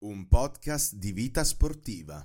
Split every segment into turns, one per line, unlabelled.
Un podcast di vita sportiva.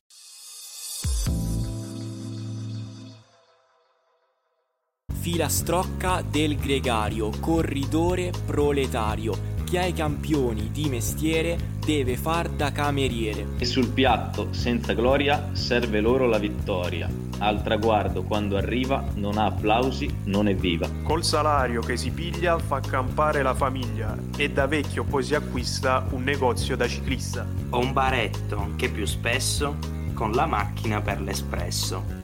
Filastrocca del gregario, corridore proletario. Chi ha i campioni di mestiere deve far da cameriere.
E sul piatto, senza gloria, serve loro la vittoria. Al traguardo, quando arriva, non ha applausi, non è viva.
Col salario che si piglia fa campare la famiglia e da vecchio poi si acquista un negozio da ciclista.
Ho un baretto che più spesso con la macchina per l'espresso.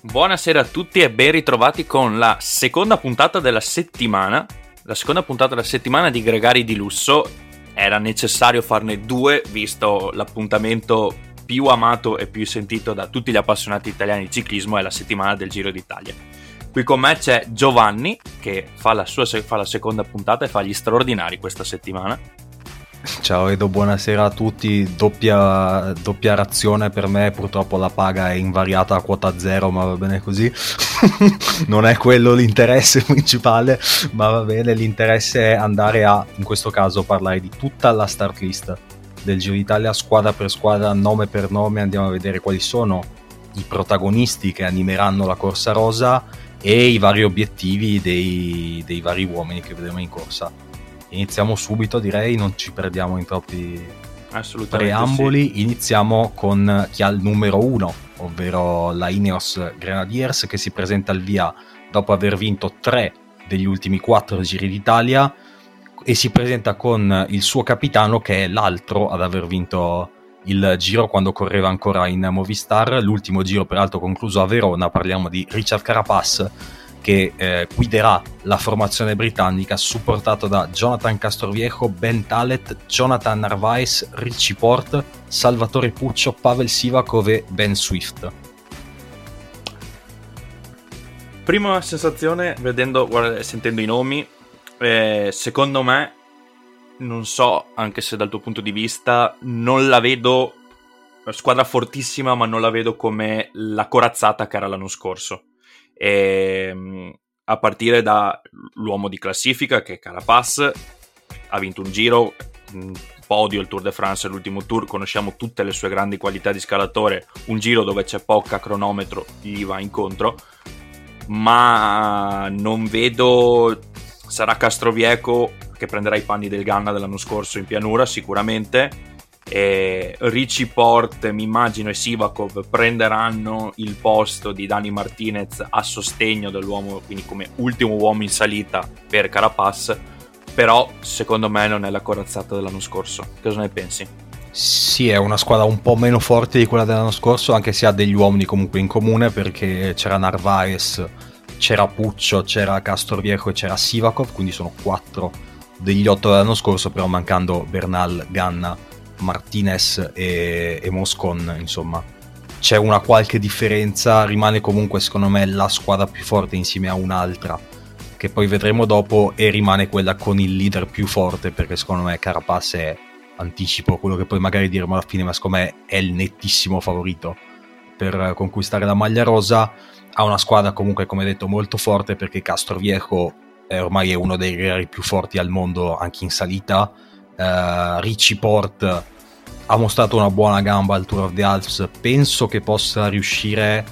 Buonasera a tutti e ben ritrovati con la seconda puntata della settimana. La seconda puntata della settimana di Gregari di Lusso. Era necessario farne due, visto l'appuntamento più amato e più sentito da tutti gli appassionati italiani di ciclismo è la settimana del Giro d'Italia. Qui con me c'è Giovanni, che fa la, sua, fa la seconda puntata e fa gli straordinari questa settimana.
Ciao Edo, buonasera a tutti. Doppia, doppia, razione per me, purtroppo la paga è invariata a quota zero, ma va bene così. non è quello l'interesse principale, ma va bene. L'interesse è andare a, in questo caso, parlare di tutta la start list del Giro d'Italia, squadra per squadra, nome per nome. Andiamo a vedere quali sono i protagonisti che animeranno la corsa rosa e i vari obiettivi dei, dei vari uomini che vedremo in corsa iniziamo subito, direi, non ci perdiamo in troppi preamboli. Sì. Iniziamo con chi ha il numero uno, ovvero la Ineos Grenadiers, che si presenta al via dopo aver vinto tre degli ultimi quattro giri d'Italia e si presenta con il suo capitano che è l'altro ad aver vinto il giro quando correva ancora in Movistar, l'ultimo giro peraltro concluso a Verona, parliamo di Richard Carapaz che eh, guiderà la formazione britannica supportato da Jonathan Castroviejo, Ben Talet, Jonathan Narvaez, Richie Port, Salvatore Puccio, Pavel Sivakov e Ben Swift.
Prima sensazione, vedendo, guarda, sentendo i nomi, eh, secondo me, non so, anche se dal tuo punto di vista, non la vedo squadra fortissima, ma non la vedo come la corazzata che era l'anno scorso. E, ehm, a partire dall'uomo di classifica che è Carapaz, ha vinto un giro, podio il Tour de France l'ultimo tour, conosciamo tutte le sue grandi qualità di scalatore, un giro dove c'è poca cronometro gli va incontro, ma non vedo sarà Castrovieco che prenderà i panni del Ganna dell'anno scorso in pianura sicuramente e Richie Port, mi immagino, e Sivakov prenderanno il posto di Dani Martinez a sostegno dell'uomo, quindi come ultimo uomo in salita per Carapaz, però secondo me non è la corazzata dell'anno scorso. Cosa ne pensi?
Sì, è una squadra un po' meno forte di quella dell'anno scorso, anche se ha degli uomini comunque in comune, perché c'era Narvaez, c'era Puccio, c'era Castorviejo e c'era Sivakov, quindi sono quattro degli otto dell'anno scorso, però mancando Bernal, Ganna Martinez e, e Moscon, insomma, c'è una qualche differenza, rimane comunque secondo me la squadra più forte insieme a un'altra che poi vedremo dopo e rimane quella con il leader più forte perché secondo me Carapaz è anticipo quello che poi magari diremo alla fine ma secondo me è il nettissimo favorito per conquistare la maglia rosa. Ha una squadra comunque come detto molto forte perché Castroviejo è ormai uno dei guerrieri più forti al mondo anche in salita uh, Richie Port ha mostrato una buona gamba al Tour of the Alps, penso che possa riuscire,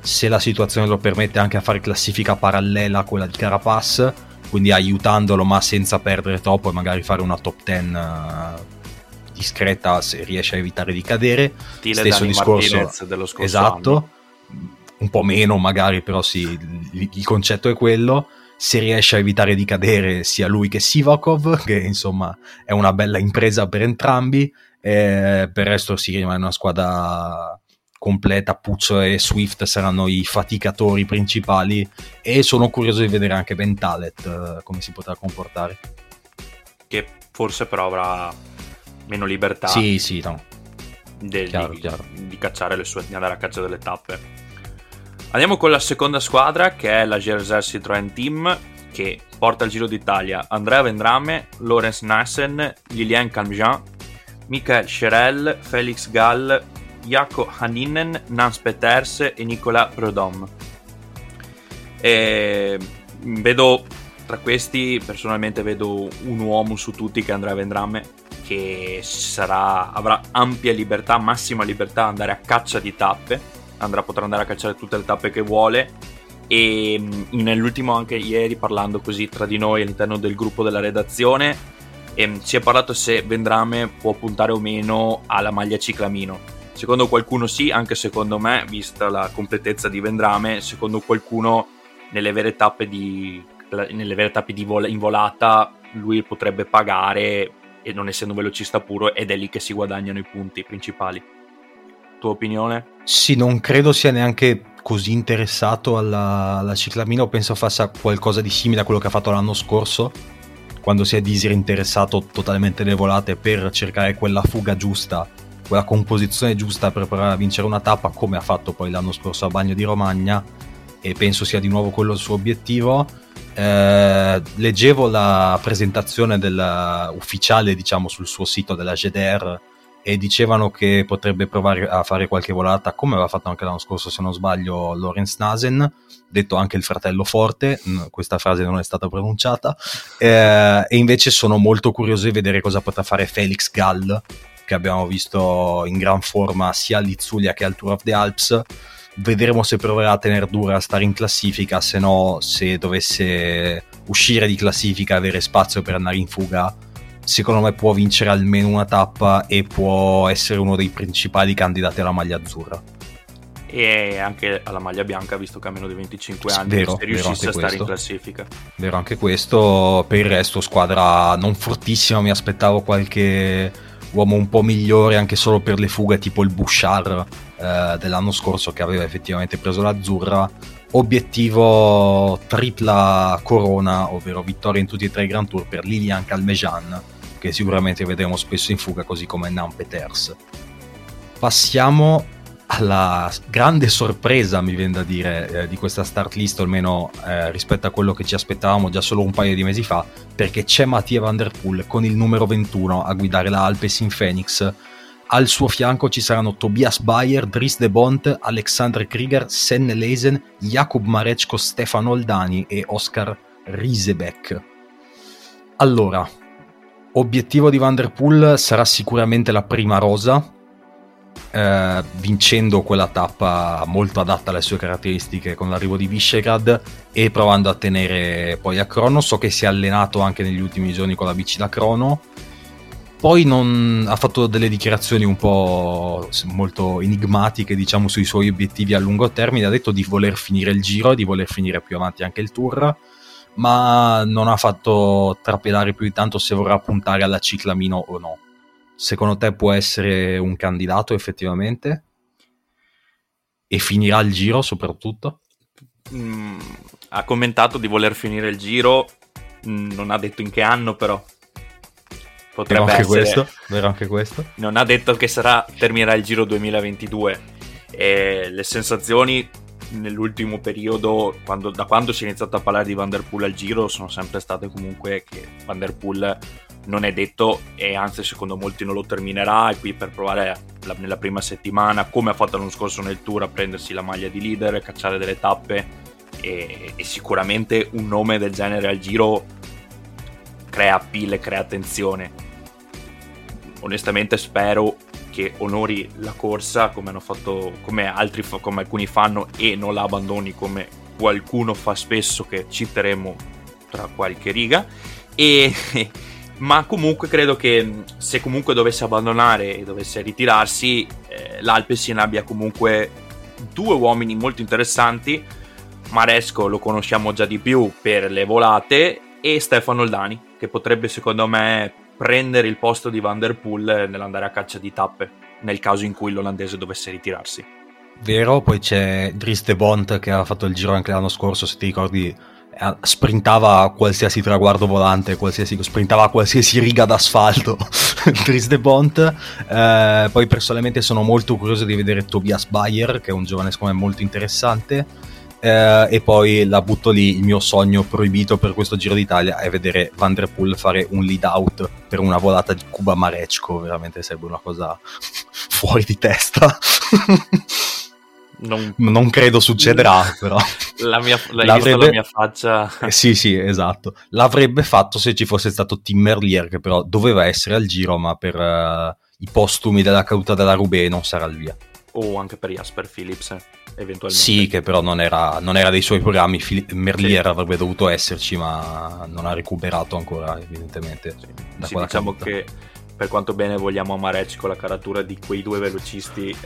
se la situazione lo permette, anche a fare classifica parallela a quella di Carapaz quindi aiutandolo ma senza perdere troppo e magari fare una top 10 uh, discreta se riesce a evitare di cadere.
Stile
Stesso
Dani
discorso
Martinez dello scorso
esatto,
anno.
un po' meno magari, però sì, il, il concetto è quello. Se riesce a evitare di cadere sia lui che Sivakov, che insomma è una bella impresa per entrambi, eh, per il resto si rimane una squadra completa, Puccio e Swift saranno i faticatori principali e sono curioso di vedere anche Bentalet eh, come si potrà comportare.
Che forse però avrà meno libertà
Sì, sì, no.
del-
Chiaro,
di,
chiaro.
di cacciare le sue, di andare a caccia delle tappe. Andiamo con la seconda squadra che è la Jersey Citroën Team che porta al Giro d'Italia Andrea Vendrame, Lorenz Nassen, Lilian Calmjean, Michael Scherel, Felix Gall, Jaco Haninen, Nans Peters e Nicolas Prudhomme. E vedo tra questi personalmente vedo un uomo su tutti che è Andrea Vendrame che sarà, avrà ampia libertà, massima libertà andare a caccia di tappe andrà, potrà andare a cacciare tutte le tappe che vuole. E mh, nell'ultimo anche ieri parlando così tra di noi all'interno del gruppo della redazione ehm, si è parlato se Vendrame può puntare o meno alla maglia ciclamino. Secondo qualcuno sì anche secondo me vista la completezza di Vendrame secondo qualcuno nelle vere tappe di, nelle vere tappe di vol- in volata lui potrebbe pagare e non essendo velocista puro ed è lì che si guadagnano i punti principali tua opinione?
Sì, non credo sia neanche così interessato alla, alla ciclamino, penso faccia qualcosa di simile a quello che ha fatto l'anno scorso, quando si è disinteressato totalmente alle volate per cercare quella fuga giusta, quella composizione giusta per provare a vincere una tappa, come ha fatto poi l'anno scorso a Bagno di Romagna, e penso sia di nuovo quello il suo obiettivo. Eh, leggevo la presentazione della- ufficiale, diciamo, sul suo sito della GDR e dicevano che potrebbe provare a fare qualche volata come aveva fatto anche l'anno scorso se non sbaglio Lorenz Nasen detto anche il fratello forte questa frase non è stata pronunciata eh, e invece sono molto curioso di vedere cosa potrà fare Felix Gall che abbiamo visto in gran forma sia all'Izzulia che al Tour of the Alps. Vedremo se proverà a tenere dura a stare in classifica se no se dovesse uscire di classifica avere spazio per andare in fuga secondo me può vincere almeno una tappa e può essere uno dei principali candidati alla maglia azzurra.
e anche alla maglia bianca visto che ha meno di 25 anni
Vero,
se riuscisse a stare in classifica
Vero anche questo, per il resto squadra non fortissima, mi aspettavo qualche uomo un po' migliore anche solo per le fughe tipo il Bouchard eh, dell'anno scorso che aveva effettivamente preso l'azzurra. Obiettivo tripla corona, ovvero vittoria in tutti e tre i Grand Tour per Lilian Calmejean, che sicuramente vedremo spesso in fuga, così come Nan Peters. Passiamo alla grande sorpresa, mi viene da dire, eh, di questa start list, almeno eh, rispetto a quello che ci aspettavamo già solo un paio di mesi fa, perché c'è Mattia Van Der Poel con il numero 21 a guidare la Alpes in Phoenix. Al suo fianco ci saranno Tobias Bayer, Dries de Bont, Alexander Krieger, Senne Leisen, Jakub Mareczko, Stefan Oldani e Oscar Riesebeck. Allora, obiettivo di Van Der Poel sarà sicuramente la prima rosa, eh, vincendo quella tappa molto adatta alle sue caratteristiche con l'arrivo di Visegrad e provando a tenere poi a crono. So che si è allenato anche negli ultimi giorni con la bici da crono. Poi non, ha fatto delle dichiarazioni un po' molto enigmatiche, diciamo, sui suoi obiettivi a lungo termine. Ha detto di voler finire il giro, di voler finire più avanti anche il tour, ma non ha fatto trapelare più di tanto se vorrà puntare alla ciclamino o no. Secondo te può essere un candidato effettivamente? E finirà il giro soprattutto?
Mm, ha commentato di voler finire il giro mm, non ha detto in che anno però
Vero
potrebbe
anche
essere
questo? Vero anche questo?
non ha detto che sarà terminerà il giro 2022 e le sensazioni nell'ultimo periodo quando- da quando si è iniziato a parlare di Van Der Poel al giro sono sempre state comunque che Van Der Poel non è detto e anzi secondo molti non lo terminerà. E qui per provare la- nella prima settimana come ha fatto l'anno scorso nel tour a prendersi la maglia di leader cacciare delle tappe e, e sicuramente un nome del genere al giro crea appeal crea attenzione onestamente spero che onori la corsa come hanno fatto come altri come alcuni fanno e non la abbandoni come qualcuno fa spesso che citeremo tra qualche riga. E, ma comunque credo che se comunque dovesse abbandonare e dovesse ritirarsi, eh, l'Alpecin abbia comunque due uomini molto interessanti. Maresco lo conosciamo già di più per le volate e Stefano Oldani, che potrebbe secondo me prendere il posto di Van Der Poel nell'andare a caccia di tappe, nel caso in cui l'olandese dovesse ritirarsi.
Vero, poi c'è Dries de Bont che ha fatto il giro anche l'anno scorso, se ti ricordi, eh, sprintava qualsiasi traguardo volante, qualsiasi, sprintava qualsiasi riga d'asfalto. Dries de Bont. Eh, poi personalmente sono molto curioso di vedere Tobias Bayer, che è un giovane secondo me molto interessante. Eh, e poi la butto lì, il mio sogno proibito per questo Giro d'Italia è vedere Van Der Poel fare un lead out per una volata di Cuba Marecco, veramente sarebbe una cosa fuori di testa.
Non,
non credo succederà, però.
La mia, visto la mia faccia?
Eh, sì, sì, esatto. L'avrebbe fatto se ci fosse stato Tim Merlier, che però doveva essere al giro, ma per uh, i postumi della caduta della Rubé non sarà il via.
O anche per Jasper Phillips, eventualmente.
Sì, che però non era, non era dei suoi programmi. Fili- Merlier sì. avrebbe dovuto esserci, ma non ha recuperato ancora, evidentemente.
Sì, sì diciamo caduta. che per quanto bene vogliamo amareci con la caratura di quei due velocisti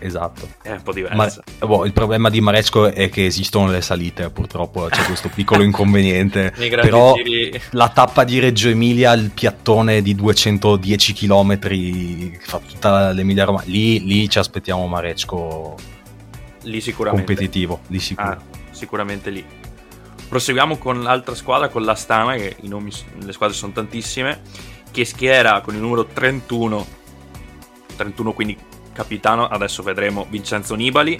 esatto.
è un po' diversa
Ma, boh, il problema di Maresco è che esistono le salite purtroppo c'è questo piccolo inconveniente. Però giri... la tappa di Reggio Emilia il piattone di 210 km che fa tutta l'Emilia Romagna. Lì, lì ci aspettiamo Maresco
lì sicuramente.
competitivo lì sicuro.
Ah, sicuramente lì. Proseguiamo con l'altra squadra con l'Astana che i nomi, le squadre sono tantissime che schiera con il numero 31, 31 quindi capitano, adesso vedremo Vincenzo Nibali,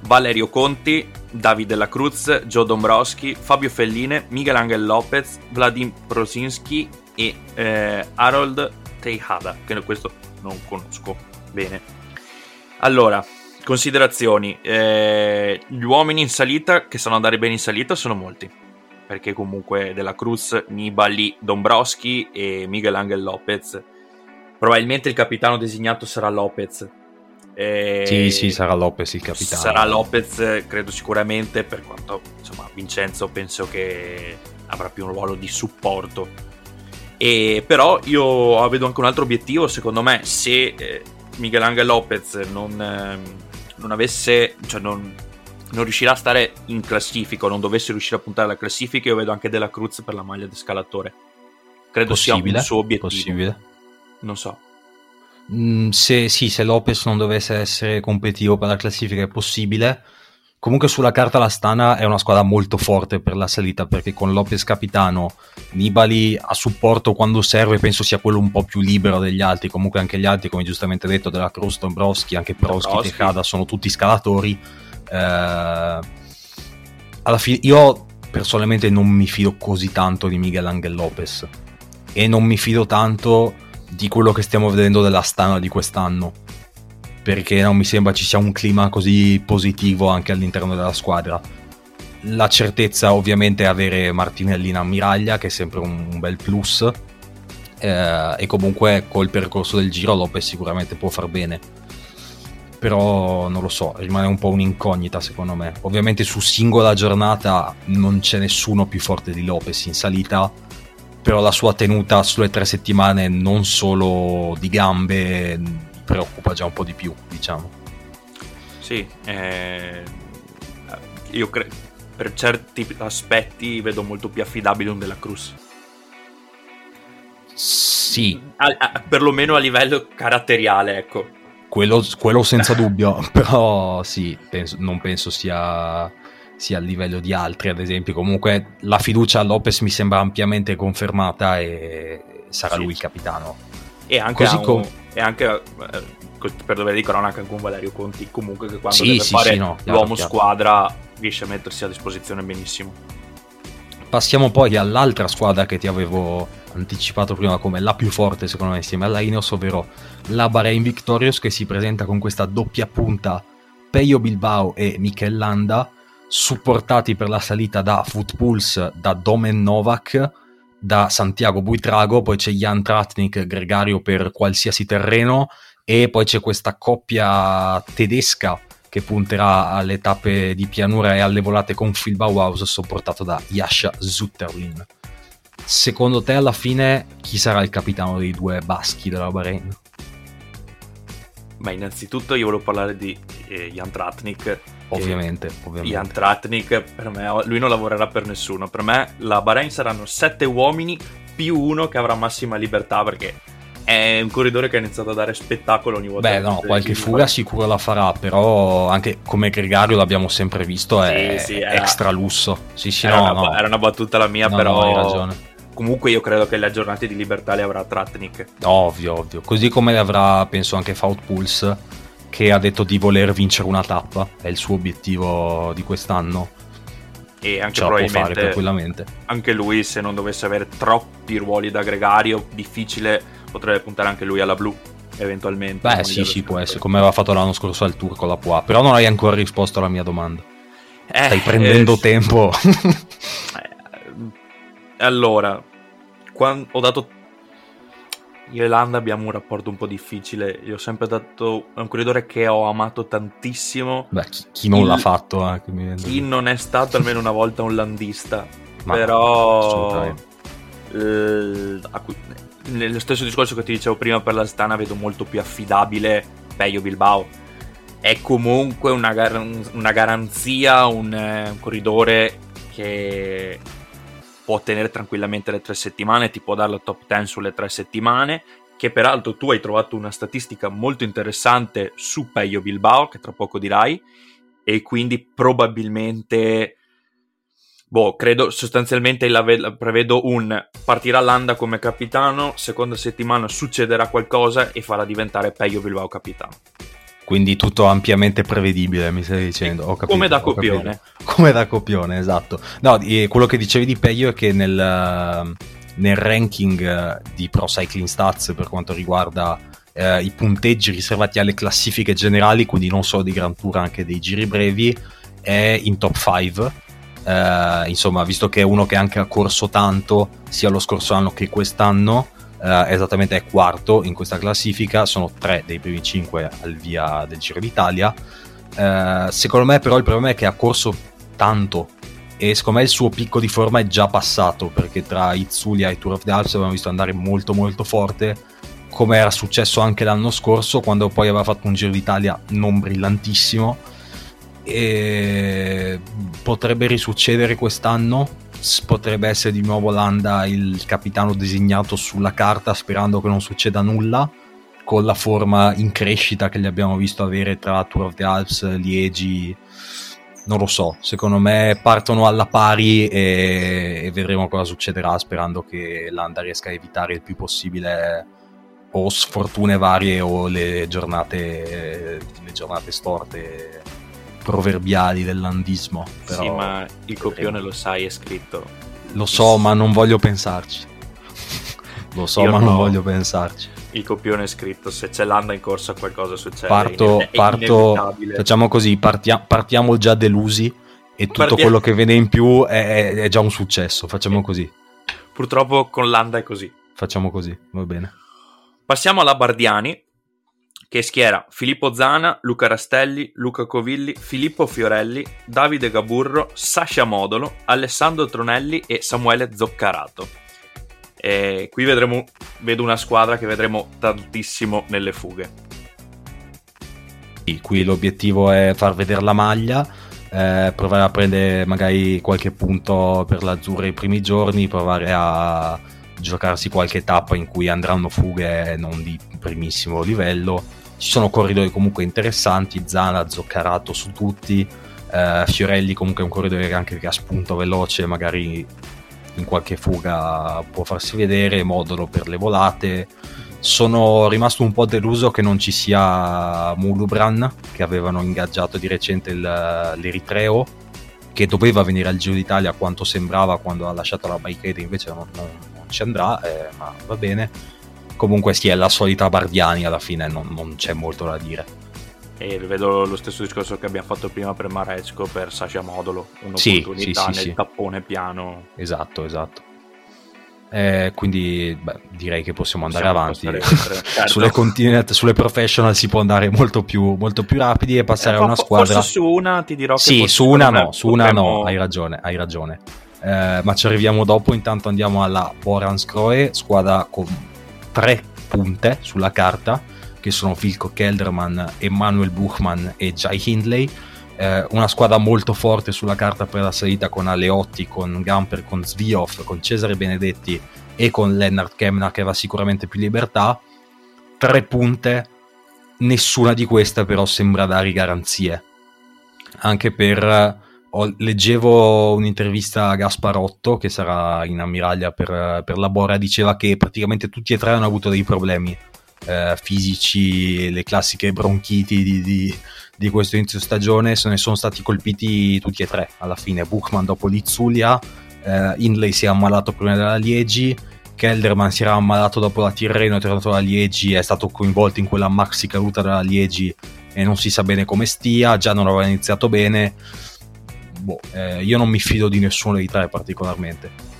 Valerio Conti, Davide Della Cruz, Joe Dombrowski, Fabio Felline, Miguel Angel Lopez, Vladim Prosinski e eh, Harold Tejada, che questo non conosco bene. Allora, considerazioni. Eh, gli uomini in salita che sanno andare bene in salita sono molti perché comunque della Cruz, Nibali, Dombrowski e Miguel Angel Lopez. Probabilmente il capitano designato sarà Lopez.
E sì, sì, sarà Lopez il capitano.
Sarà Lopez, credo sicuramente, per quanto insomma Vincenzo penso che avrà più un ruolo di supporto. E però io vedo anche un altro obiettivo, secondo me, se eh, Miguel Angel Lopez non, eh, non avesse, cioè non, non riuscirà a stare in classifica o non dovesse riuscire a puntare alla classifica, io vedo anche della Cruz per la maglia di scalatore. Credo
possibile,
sia un suo obiettivo.
Possibile.
Non so.
Mm, se, sì, se Lopez non dovesse essere competitivo per la classifica è possibile. Comunque sulla carta la Stana è una squadra molto forte per la salita perché con Lopez capitano, Nibali a supporto quando serve penso sia quello un po' più libero degli altri, comunque anche gli altri come giustamente detto della Cruz, Dombrowski, anche Prosky, Tecada sono tutti scalatori alla fine io personalmente non mi fido così tanto di Miguel Angel Lopez. E non mi fido tanto di quello che stiamo vedendo della Stana di quest'anno. Perché non mi sembra ci sia un clima così positivo anche all'interno della squadra. La certezza ovviamente è avere Martinelli in ammiraglia che è sempre un, un bel plus. Eh, e comunque col percorso del giro Lopez sicuramente può far bene però non lo so, rimane un po' un'incognita secondo me. Ovviamente su singola giornata non c'è nessuno più forte di Lopez in salita, però la sua tenuta sulle tre settimane non solo di gambe preoccupa già un po' di più, diciamo.
Sì, eh, io cre- per certi aspetti vedo molto più affidabile un della Cruz.
Sì.
A, a, perlomeno a livello caratteriale, ecco
quello, quello senza dubbio, però sì, penso, non penso sia, sia a livello di altri, ad esempio. Comunque la fiducia a Lopez mi sembra ampiamente confermata e sarà sì. lui il capitano.
E anche, Così un, com- e anche eh, per dovere di cronaca con Valerio Conti, comunque che quando
sì,
deve
sì,
fare
sì, no,
chiaro, l'uomo chiaro. squadra riesce a mettersi a disposizione benissimo.
Passiamo poi all'altra squadra che ti avevo anticipato prima come la più forte secondo me insieme alla Ineos, ovvero la Bahrain Victorious che si presenta con questa doppia punta Peio Bilbao e Mikel Landa, supportati per la salita da Footpulse, da Domen Novak, da Santiago Buitrago, poi c'è Jan Tratnik, gregario per qualsiasi terreno e poi c'è questa coppia tedesca che punterà alle tappe di pianura e alle volate con Phil Bauhaus sopportato da Yasha Zutterlin. Secondo te alla fine chi sarà il capitano dei due baschi della Bahrain?
Beh, innanzitutto io volevo parlare di eh, Jan Tratnik.
Ovviamente, ovviamente.
Jan Tratnik, per me, lui non lavorerà per nessuno. Per me la Bahrain saranno sette uomini più uno che avrà massima libertà perché è un corridore che ha iniziato a dare spettacolo ogni volta.
Beh, no, qualche fuga sicuro la farà, però anche come gregario l'abbiamo sempre visto, è,
Sì, sì, era-
extra lusso. Sì, sì,
era,
no,
una,
no.
era una battuta la mia,
No,
però
no, hai ragione.
comunque io credo che le giornate di libertà le avrà Tratnik.
Ovvio, ovvio. Così come le avrà, penso, anche Faut Pulse, che ha detto di voler vincere una tappa. È il suo obiettivo di quest'anno.
E anche
fare
probabilmente
tranquillamente.
anche lui, se non dovesse avere troppi ruoli da gregario, difficile, potrebbe puntare anche lui alla blu, eventualmente.
Beh, sì, sì, può essere. Come aveva fatto l'anno scorso al Tour con la Pua. Però non hai ancora risposto alla mia domanda.
Eh,
Stai prendendo
eh,
tempo.
Allora, quan- ho dato. Io e Landa abbiamo un rapporto un po' difficile. Io ho sempre dato. È un corridore che ho amato tantissimo.
Beh, chi, chi non
Il-
l'ha fatto? eh, che mi viene da
Chi non è stato almeno una volta un landista.
Ma
però. eh, a cui- nello stesso discorso che ti dicevo prima per la Stana, vedo molto più affidabile Peio Bilbao. È comunque una, gar- una garanzia, un, eh, un corridore che può tenere tranquillamente le tre settimane, ti può dare la top 10 sulle tre settimane, che peraltro tu hai trovato una statistica molto interessante su Peio Bilbao, che tra poco dirai, e quindi probabilmente, boh, credo sostanzialmente la ve- la prevedo un partirà Landa come capitano, seconda settimana succederà qualcosa e farà diventare Peio Bilbao capitano.
Quindi tutto ampiamente prevedibile, mi stai dicendo. Capito,
Come da copione.
Come da copione, esatto. No, quello che dicevi di Peio è che nel, nel ranking eh, di Pro Cycling Stats per quanto riguarda eh, i punteggi riservati alle classifiche generali, quindi non solo di Gran Tour, anche dei giri brevi, è in top 5. Eh, insomma, visto che è uno che anche ha corso tanto, sia lo scorso anno che quest'anno, eh, esattamente è quarto in questa classifica, sono tre dei primi cinque al via del Giro d'Italia. Eh, secondo me, però, il problema è che ha corso tanto e secondo me il suo picco di forma è già passato perché tra Itzulia e Tour of the Alps abbiamo visto andare molto, molto forte. Come era successo anche l'anno scorso, quando poi aveva fatto un Giro d'Italia non brillantissimo. E potrebbe risuccedere quest'anno. Potrebbe essere di nuovo Landa il capitano designato sulla carta, sperando che non succeda nulla. Con la forma in crescita che gli abbiamo visto avere tra Tour of the Alps, Liegi, non lo so. Secondo me partono alla pari e, e vedremo cosa succederà. Sperando che Landa riesca a evitare il più possibile o sfortune varie o le giornate, le giornate storte proverbiali del landismo. Però
sì, ma il copione lo sai, è scritto.
Lo so, ma non voglio pensarci. Lo so,
Io
ma
no.
non voglio pensarci.
Il copione è scritto, se c'è Landa in corsa qualcosa succede.
Parto,
è,
parto facciamo così, partia- partiamo già delusi e tutto
Partia-
quello che viene in più è, è- è già un successo. Facciamo così,
Purtroppo con Landa è così.
facciamo così, va bene.
Passiamo alla Bardiani, che schiera Filippo Zana, Luca Rastelli, Luca Covilli, Filippo Fiorelli, Davide Gaburro, Sasha Modolo, Alessandro Tronelli e Samuele Zoccarato. E qui vedremo, vedo una squadra che vedremo tantissimo nelle fughe.
Qui l'obiettivo è far vedere la maglia, eh, provare a prendere magari qualche punto per l'Azzurra i primi giorni, provare a giocarsi qualche tappa in cui andranno fughe non di primissimo livello. Ci sono corridori comunque interessanti, Zana, Zoccarato su tutti, eh, Fiorelli comunque è un corridore anche che ha spunto veloce, magari in qualche fuga può farsi vedere, Modolo per le volate. Sono rimasto un po' deluso che non ci sia Mulubran, che avevano ingaggiato di recente il- l'Eritreo, che doveva venire al Giro d'Italia quanto sembrava quando ha lasciato la Bike invece non, non- non ci andrà, eh, ma va bene. Comunque sì, è la solita Bardiani alla fine, non, non c'è molto da dire.
E vedo lo stesso discorso che abbiamo fatto prima per Maresco, per Sasha Modolo,
Sì,
un'opportunità
sì, sì,
nel
sì.
tappone piano.
Esatto, esatto. Eh, quindi beh, direi che possiamo andare
Possiamo
avanti.
certo.
sulle continent, sulle professional si può andare molto più, molto più rapidi e passare
Eh,
a una squadra.
Forse su una ti dirò che
Sì, su una no, su una no,
potremmo-
hai ragione, hai ragione. Eh, ma ci arriviamo dopo, intanto andiamo alla Boranskroe, squadra con tre punte sulla carta, che sono Vilko Kelderman, Emanuel Buchmann e Jai Hindley. Eh, una squadra molto forte sulla carta per la salita con Aleotti, con Gamper, con Zviov, con Cesare Benedetti e con Lennart Kemna che aveva sicuramente più libertà. Tre punte, nessuna di queste però sembra dare garanzie. Anche per ho- leggevo un'intervista a Gasparotto che sarà in ammiraglia per, per la Bora diceva che praticamente tutti e tre hanno avuto dei problemi eh, fisici le classiche bronchiti di, di- di questo inizio stagione se ne sono stati colpiti tutti e tre alla fine. Buchmann dopo l'Izzulia eh, Hindley si è ammalato prima della Liegi Kelderman si era ammalato dopo la Tirreno è tornato alla Liegi è stato coinvolto in quella maxi caduta dalla Liegi e non si sa bene come stia già non aveva iniziato bene boh, eh, io non mi fido di nessuno dei tre particolarmente.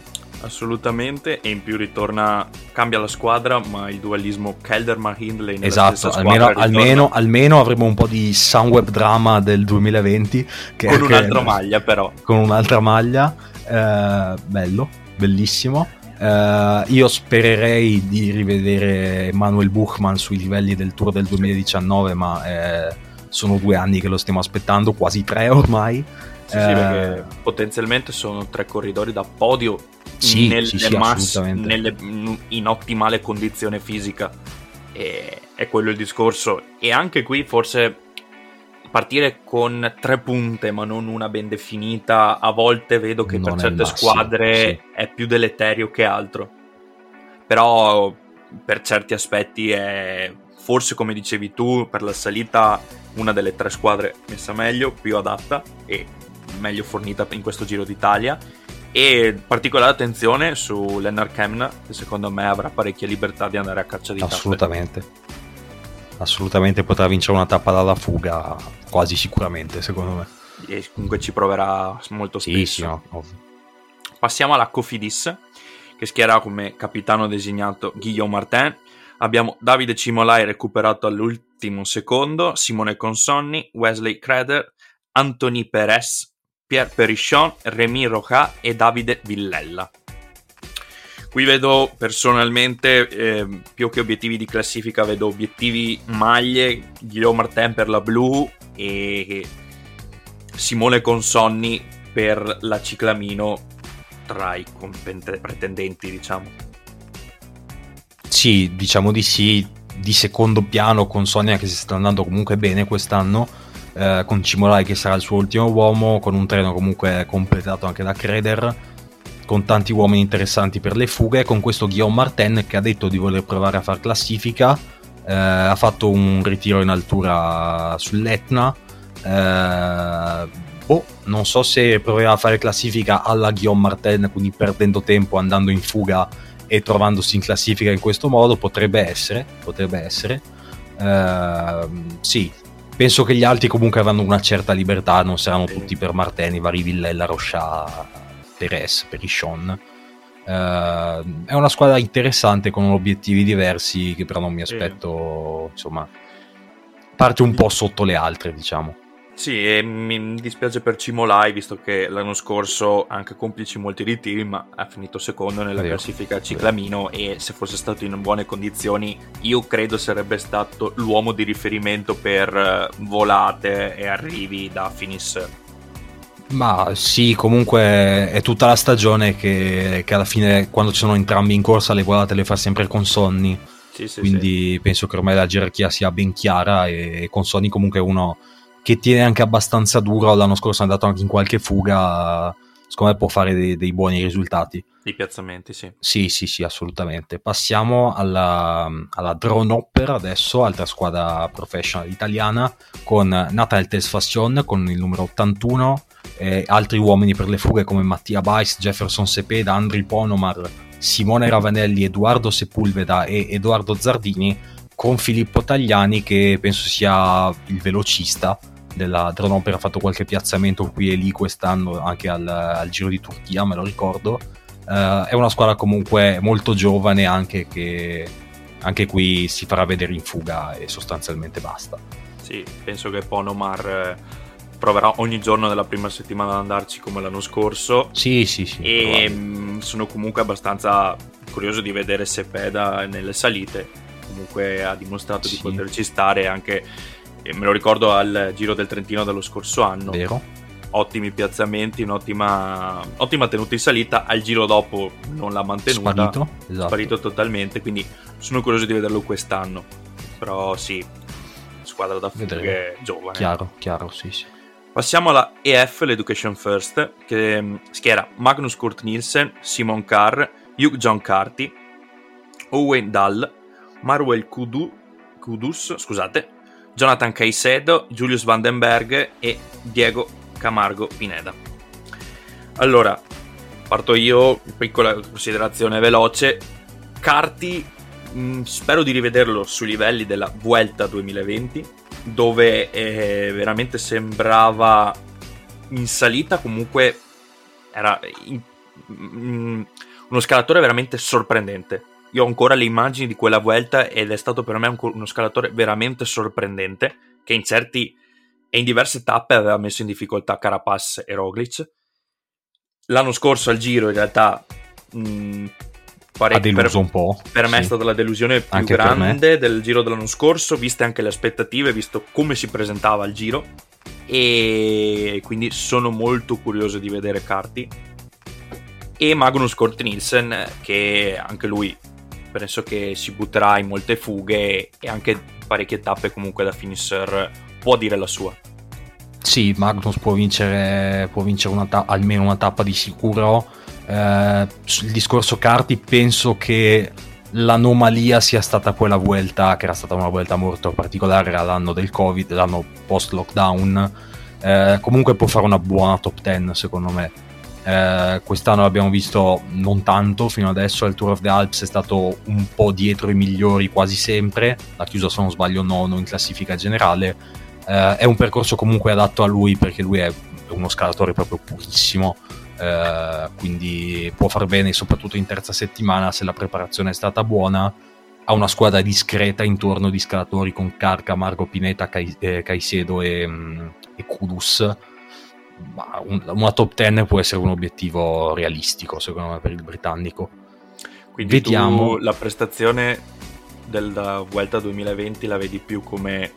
Assolutamente, e in più ritorna, cambia la squadra, ma il dualismo Kelderman-Hindley nella
Esatto, almeno, almeno, almeno avremo un po' di Sunweb drama del 2020. Che
con
che-
un'altra maglia però.
Con un'altra maglia, eh, bello, bellissimo. Eh, io spererei di rivedere Manuel Buchmann sui livelli del Tour del 2019, ma eh, sono due anni che lo stiamo aspettando, quasi tre ormai.
Sì, sì,
Eh,
perché potenzialmente sono tre corridori da podio
Sì,
nelle
sì, sì,
mass- nelle- in ottimale condizione fisica. E, è quello il discorso. E anche qui forse partire con tre punte ma non una ben definita, a volte vedo che
Non
per certe
massimo,
squadre
sì.
è più deleterio che altro. Però per certi aspetti è forse come dicevi tu, per la salita una delle tre squadre messa meglio, più adatta e meglio fornita in questo Giro d'Italia. E particolare attenzione su Lennart Kemna, che secondo me avrà parecchia libertà di andare a caccia di tappe.
Assolutamente. Assolutamente potrà vincere una tappa dalla fuga, quasi sicuramente, secondo me.
E comunque ci proverà molto
Sì,
spesso.
sì, no, ovvio.
Passiamo alla Cofidis, che schiera come capitano designato Guillaume Martin. Abbiamo Davide Cimolai recuperato all'ultimo secondo, Simone Consonni, Wesley Creder, Anthony Perez, Pierre Perichon, Remy Roca e Davide Villella. Qui vedo personalmente eh, più che obiettivi di classifica, vedo obiettivi maglie, Guillaume Martin per la blu e Simone Consonni per la ciclamino tra i pretendenti, diciamo.
Sì, diciamo di sì, di secondo piano con Sonia che si sta andando comunque bene quest'anno, eh, con Cimolai che sarà il suo ultimo uomo, con un treno comunque completato anche da Creder, con tanti uomini interessanti per le fughe, con questo Guillaume Martin che ha detto di voler provare a far classifica, eh, ha fatto un ritiro in altura sull'Etna, eh, boh, non so se proverà a fare classifica alla Guillaume Martin, quindi perdendo tempo andando in fuga e trovandosi in classifica in questo modo potrebbe essere potrebbe essere. Ehm, sì penso che gli altri comunque avranno una certa libertà non saranno tutti per Marteni vari Villella Rocha Perez Perichon Ehm, è una squadra interessante con obiettivi diversi che però non mi aspetto insomma parte un po' sotto le altre diciamo
Sì, e mi dispiace per Cimolai, visto che l'anno scorso, anche complici molti ritiri, ma ha finito secondo nella
Vero.
classifica ciclamino e se fosse stato in buone condizioni, io credo sarebbe stato l'uomo di riferimento per eh, volate e arrivi da Finis.
Ma sì, comunque è tutta la stagione che, che alla fine, quando ci sono entrambi in corsa, le volate le fa sempre con Sonny.
Sì, sì,
Quindi penso che ormai la gerarchia sia ben chiara e con Sonny comunque uno che tiene anche abbastanza duro. L'anno scorso è andato anche in qualche fuga. Secondo me può fare dei, dei buoni risultati.
I piazzamenti, sì.
Sì, sì, sì, assolutamente. Passiamo alla, alla Drone Hopper adesso, altra squadra professional italiana, con Nathaniel Tesfassion con il numero 81, e altri uomini per le fughe come Mattia Weiss, Jefferson Sepeda, Andri Ponomar, Simone Ravanelli, Edoardo Sepulveda e Edoardo Zardini, con Filippo Tagliani che penso sia il velocista della Drone Hopper, ha fatto qualche piazzamento qui e lì quest'anno anche al, al Giro di Turchia, me lo ricordo Uh, è una squadra comunque molto giovane anche che anche qui si farà vedere in fuga e sostanzialmente basta.
Sì, penso che Ponomar eh, proverà ogni giorno della prima settimana ad andarci come l'anno scorso.
Sì, sì, sì.
E mh, sono comunque abbastanza curioso di vedere Sepeda nelle salite. Comunque ha dimostrato sì. di poterci stare anche, me lo ricordo, al Giro del Trentino dello scorso anno.
Vero
ottimi piazzamenti, un'ottima ottima tenuta in salita. Al giro dopo non l'ha mantenuta,
sparito, esatto.
sparito totalmente. Quindi sono curioso di vederlo quest'anno. Però sì, squadra da fughe giovane.
Chiaro, chiaro, sì, sì.
Passiamo alla EF, l'Education First, che mm, schiera Magnus Kurt Nielsen, Simon Carr, Hugh John Carty, Owen Dahl, Marwell Kudu, Kudus, scusate, Jonathan Caicedo, Julius Vandenberg e Diego Camargo Pineda. Allora, parto io, piccola considerazione veloce. Carti, mh, mm, spero di rivederlo sui livelli della Vuelta 2020, dove eh, veramente sembrava in salita, comunque era in, mh, mm, uno scalatore veramente sorprendente. Io ho ancora le immagini di quella Vuelta ed è stato per me un, uno scalatore veramente sorprendente, che in certi e in diverse tappe aveva messo in difficoltà Carapaz e Roglic. L'anno scorso al Giro in realtà mh,
pare, ha deluso per, un po'.
Per me sì. è stata la delusione più anche grande del Giro dell'anno scorso, viste anche le aspettative, visto come si presentava al Giro. E quindi sono molto curioso di vedere Carti. E Magnus Kort Nielsen, che anche lui penso che si butterà in molte fughe e anche parecchie tappe comunque da finisher può dire la sua.
Sì, Magnus può vincere, può vincere una ta- almeno una tappa di sicuro. Eh, sul discorso Carti penso che l'anomalia sia stata quella Vuelta, che era stata una Vuelta molto particolare, era l'anno del Covid, l'anno post-lockdown. Eh, comunque può fare una buona top 10 secondo me. Eh, quest'anno l'abbiamo visto non tanto fino adesso. Il Tour of the Alps è stato un po' dietro i migliori quasi sempre. L'ha chiuso, se non sbaglio, nono in classifica generale eh, è un percorso comunque adatto a lui perché lui è uno scalatore proprio purissimo. Eh, quindi può far bene soprattutto in terza settimana se la preparazione è stata buona ha una squadra discreta intorno di scalatori con Carca, Marco Pineta, eh, Caicedo e, mm, e Kudus un, una top 10 può essere un obiettivo realistico secondo me per il britannico
quindi Vediamo. la prestazione della Vuelta 2020 la vedi più come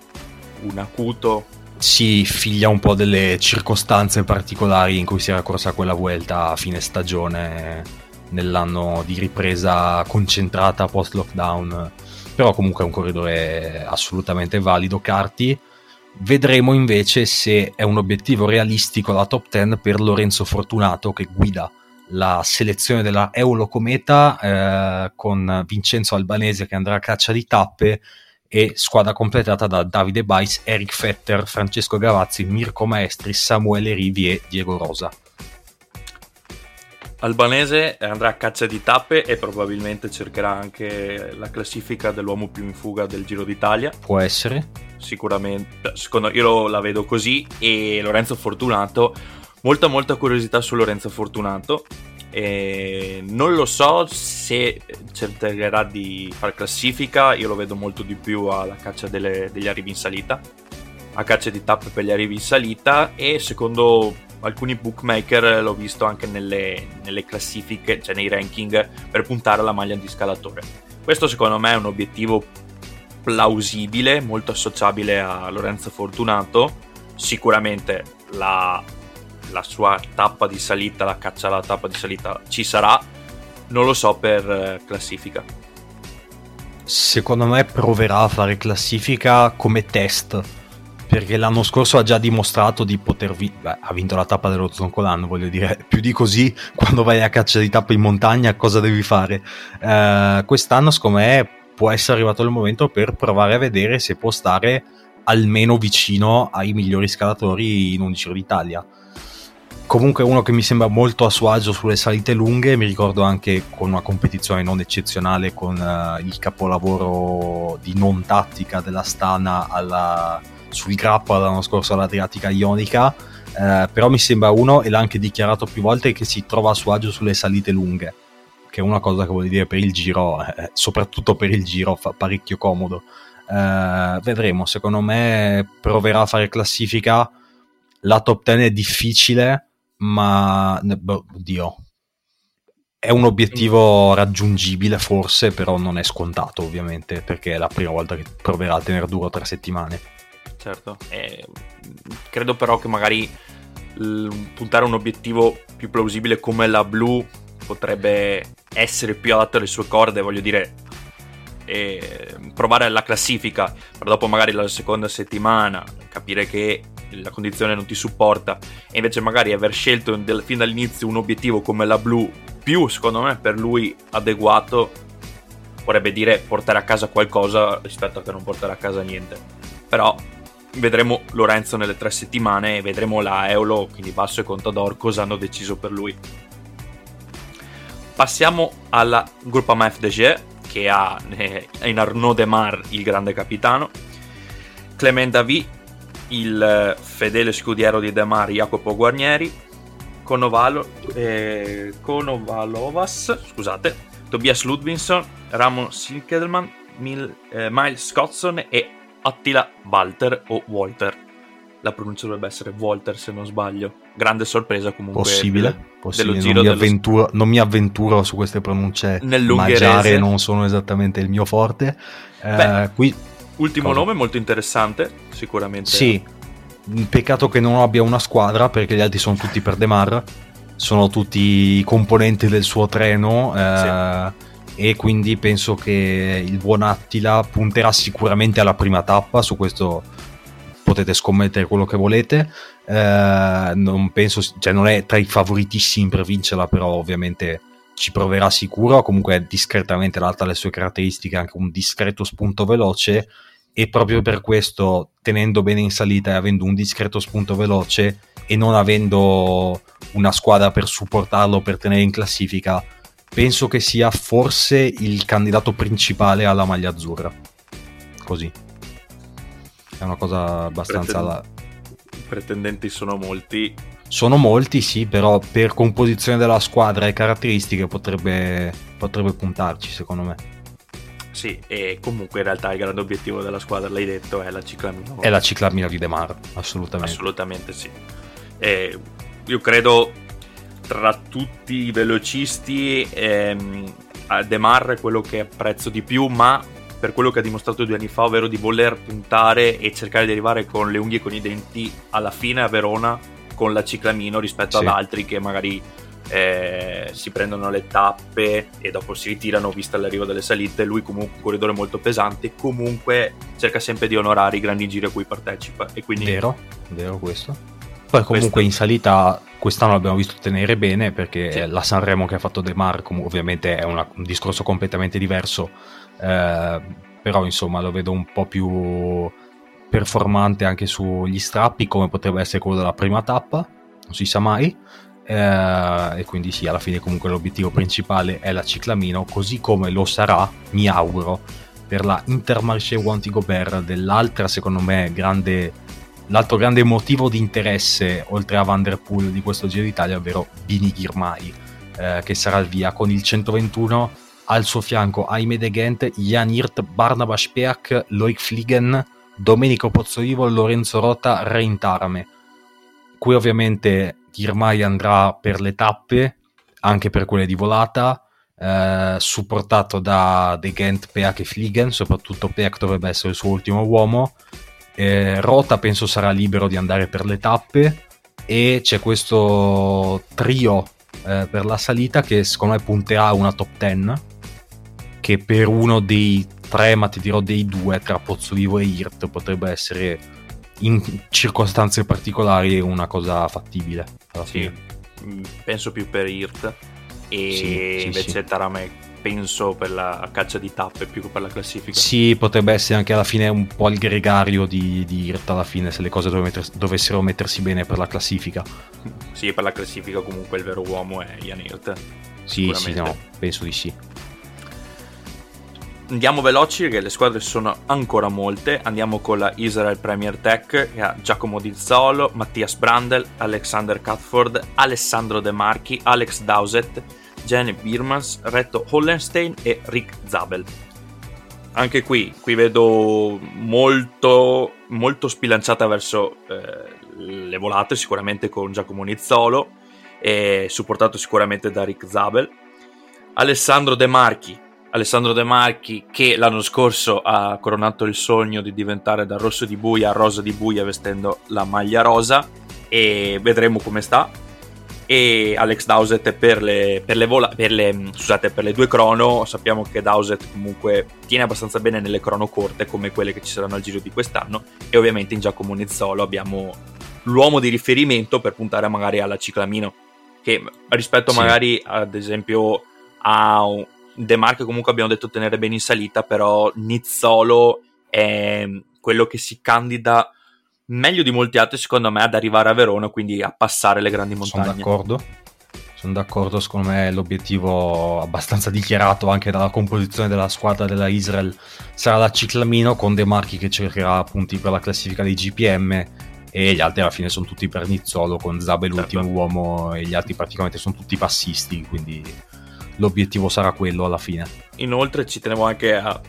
un acuto.
Si figlia un po' delle circostanze particolari in cui si era corsa quella vuelta a fine stagione nell'anno di ripresa concentrata post lockdown. Però comunque è un corridore assolutamente valido. Carti. Vedremo invece se è un obiettivo realistico la top 10 per Lorenzo Fortunato che guida la selezione della Eulocometa eh, con Vincenzo Albanese che andrà a caccia di tappe e squadra completata da Davide Bais, Eric Fetter, Francesco Gavazzi, Mirko Maestri, Samuele Rivi e Diego Rosa.
Albanese andrà a caccia di tappe e probabilmente cercherà anche la classifica dell'uomo più in fuga del Giro d'Italia.
Può essere.
Sicuramente, secondo io la vedo così e Lorenzo Fortunato, molta molta curiosità su Lorenzo Fortunato e non lo so se cercherà di fare classifica, io lo vedo molto di più alla caccia delle, degli arrivi in salita, a caccia di tappe per gli arrivi in salita e secondo alcuni bookmaker l'ho visto anche nelle, nelle classifiche, cioè nei ranking per puntare alla maglia di scalatore. Questo secondo me è un obiettivo plausibile, molto associabile a Lorenzo Fortunato. Sicuramente la la sua tappa di salita, la caccia alla tappa di salita ci sarà, non lo so per eh, classifica.
Secondo me proverà a fare classifica come test, perché l'anno scorso ha già dimostrato di poter vincere, ha vinto la tappa dello Zoncolan, voglio dire, più di così, quando vai a caccia di tappe in montagna cosa devi fare? Uh, quest'anno secondo me può essere arrivato il momento per provare a vedere se può stare almeno vicino ai migliori scalatori in un Giro d'Italia comunque uno che mi sembra molto a suo agio sulle salite lunghe, mi ricordo anche con una competizione non eccezionale con uh, il capolavoro di non tattica della Stana alla, sul grappa l'anno scorso all'Adriatica Ionica, Eh, però mi sembra uno, e l'ha anche dichiarato più volte, che si trova a suo agio sulle salite lunghe, che è una cosa che vuol dire per il giro, eh, soprattutto per il giro fa parecchio comodo. Eh, vedremo, secondo me proverà a fare classifica, la top 10 è difficile, ma boh, oddio, è un obiettivo raggiungibile forse, però non è scontato ovviamente, perché è la prima volta che proverà a tenere duro tre settimane.
Certo, eh, credo però che magari l- puntare a un obiettivo più plausibile come la blu potrebbe essere più adatto alle sue corde, voglio dire, provare la classifica, ma dopo magari la seconda settimana capire che la condizione non ti supporta. E invece magari aver scelto del, fin dall'inizio un obiettivo come la blu più secondo me per lui adeguato vorrebbe dire portare a casa qualcosa rispetto a che non portare a casa niente. Però vedremo Lorenzo nelle tre settimane e vedremo la Eolo quindi Basso e Contador cosa hanno deciso per lui. Passiamo alla Groupama FDG che ha eh, in Arnaud Demar il grande capitano. Clement David il fedele scudiero di Demar Jacopo Guarnieri, Conovalo, eh, Konovalovas, scusate, Tobias Ludvinson, Ramon Sinkelman, Mil, eh, Miles Scottson e Attila Walter o Walter. La pronuncia dovrebbe essere Walter se non sbaglio. Grande sorpresa comunque.
Possibile,
del,
possibile.
Dello
non,
giro
mi
dello...
avventuro, non mi avventuro su queste pronunce magiare, non sono esattamente il mio forte.
Beh,
eh, qui
Ultimo
Cosa?
nome molto interessante, sicuramente.
Sì, peccato che non abbia una squadra perché gli altri sono tutti per Demar, sono tutti i componenti del suo treno eh, e quindi penso che il buon Attila punterà sicuramente alla prima tappa, su questo potete scommettere quello che volete. Eh, non penso, cioè non è tra i favoritissimi per vincerla, però ovviamente ci proverà sicuro, comunque discretamente l'alta alle sue caratteristiche, anche un discreto spunto veloce e proprio per questo tenendo bene in salita e avendo un discreto spunto veloce e non avendo una squadra per supportarlo per tenere in classifica penso che sia forse il candidato principale alla maglia azzurra così è una cosa abbastanza
Pretend- pretendenti sono molti
sono molti sì però per composizione della squadra e caratteristiche potrebbe, potrebbe puntarci secondo me
sì, e comunque in realtà il grande obiettivo della squadra, l'hai detto, è la ciclamina.
È la ciclamina di De Mar, assolutamente.
Assolutamente sì. E io credo tra tutti i velocisti ehm, De Mar è quello che apprezzo di più, ma per quello che ha dimostrato due anni fa, ovvero di voler puntare e cercare di arrivare con le unghie e con i denti alla fine a Verona con la ciclamino rispetto
Sì.
ad altri che magari eh, si prendono le tappe e dopo si ritirano vista l'arrivo delle salite. Lui comunque un corridore molto pesante, comunque cerca sempre di onorare i grandi giri a cui partecipa e quindi
Vero, vero questo. Poi comunque
Questo-
in salita quest'anno l'abbiamo visto tenere bene perché
Sì.
la Sanremo che ha fatto De Mar com- ovviamente è una- un discorso completamente diverso, eh, però insomma lo vedo un po' più performante anche sugli strappi come potrebbe essere quello della prima tappa, non si sa mai. eh, e quindi sì, alla fine comunque l'obiettivo principale è la ciclamino, così come lo sarà, mi auguro, per la Intermarché Wanty Gobert dell'altra secondo me grande l'altro grande motivo di interesse oltre a Van Der Poel di questo Giro d'Italia ovvero Bini Girmay eh, che sarà al via con il 121 al suo fianco Aime De Gent, Jan Hirt, Barnabas Peak, Loic Fliegen, Domenico Pozzovivo, Lorenzo Rota, Rein Tarame. Qui ovviamente Girmay andrà per le tappe anche per quelle di volata eh, supportato da De Gent, Peak e Fliegen soprattutto Peak dovrebbe essere il suo ultimo uomo eh, Rota penso sarà libero di andare per le tappe e c'è questo trio eh, per la salita che secondo me punterà a una top 10 che per uno dei tre ma ti dirò dei due tra Pozzovivo e Hirt potrebbe essere in circostanze particolari una cosa fattibile
Sì, mm, penso più per Hirt e
Sì, sì,
invece
sì.
Tarame penso per la caccia di tappe più che per la classifica.
Sì, potrebbe essere anche alla fine un po' il gregario di, di Hirt alla fine se le cose dovessero mettersi bene per la classifica.
Sì, per la classifica comunque il vero uomo è Jan Hirt.
Sì, sì, no, penso di sì.
Andiamo veloci che le squadre sono ancora molte. Andiamo con la Israel Premier Tech che ha Giacomo Dizzolo, Mattias Brandel, Alexander Catford, Alessandro De Marchi, Alex Dowsett, Jenny Birmans, Retto Hollenstein e Rick Zabel. Anche qui, qui vedo molto, molto spilanciata verso eh, le volate, sicuramente con Giacomo Nizzolo, e supportato sicuramente da Rick Zabel. Alessandro De Marchi, Alessandro De Marchi che l'anno scorso ha coronato il sogno di diventare da rosso di buia a rosa di buia vestendo la maglia rosa e vedremo come sta e Alex Dowsett per le, per, le vola, per, le, scusate, per le due crono sappiamo che Dowsett comunque tiene abbastanza bene nelle crono corte come quelle che ci saranno al giro di quest'anno e ovviamente in Giacomo Nezzolo abbiamo l'uomo di riferimento per puntare magari alla ciclamino che rispetto sì. magari ad esempio a De Marco comunque abbiamo detto tenere bene in salita però Nizzolo è quello che si candida meglio di molti altri secondo me ad arrivare a Verona, quindi a passare le grandi montagne.
Sono d'accordo. Sono d'accordo, secondo me l'obiettivo abbastanza dichiarato anche dalla composizione della squadra della Israel sarà la Ciclamino con De Marchi che cercherà punti per la classifica dei GPM e gli altri alla fine sono tutti per Nizzolo con Zabe l'ultimo certo. uomo e gli altri praticamente sono tutti passisti, quindi l'obiettivo sarà quello alla fine.
Inoltre ci tenevo anche a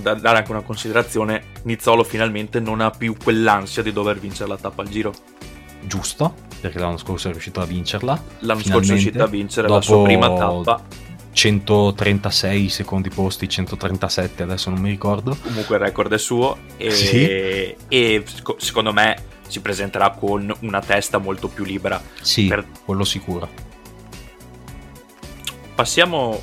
dare anche una considerazione, Nizzolo finalmente non ha più quell'ansia di dover vincere la tappa al giro.
Giusto, perché l'anno scorso è riuscito a vincerla.
L'anno scorso è riuscito a vincere la sua prima tappa.
136 secondi posti, 137 adesso non mi ricordo.
Comunque il record è suo e, sì. e secondo me si presenterà con una testa molto più libera.
Sì, per... quello sicuro.
Passiamo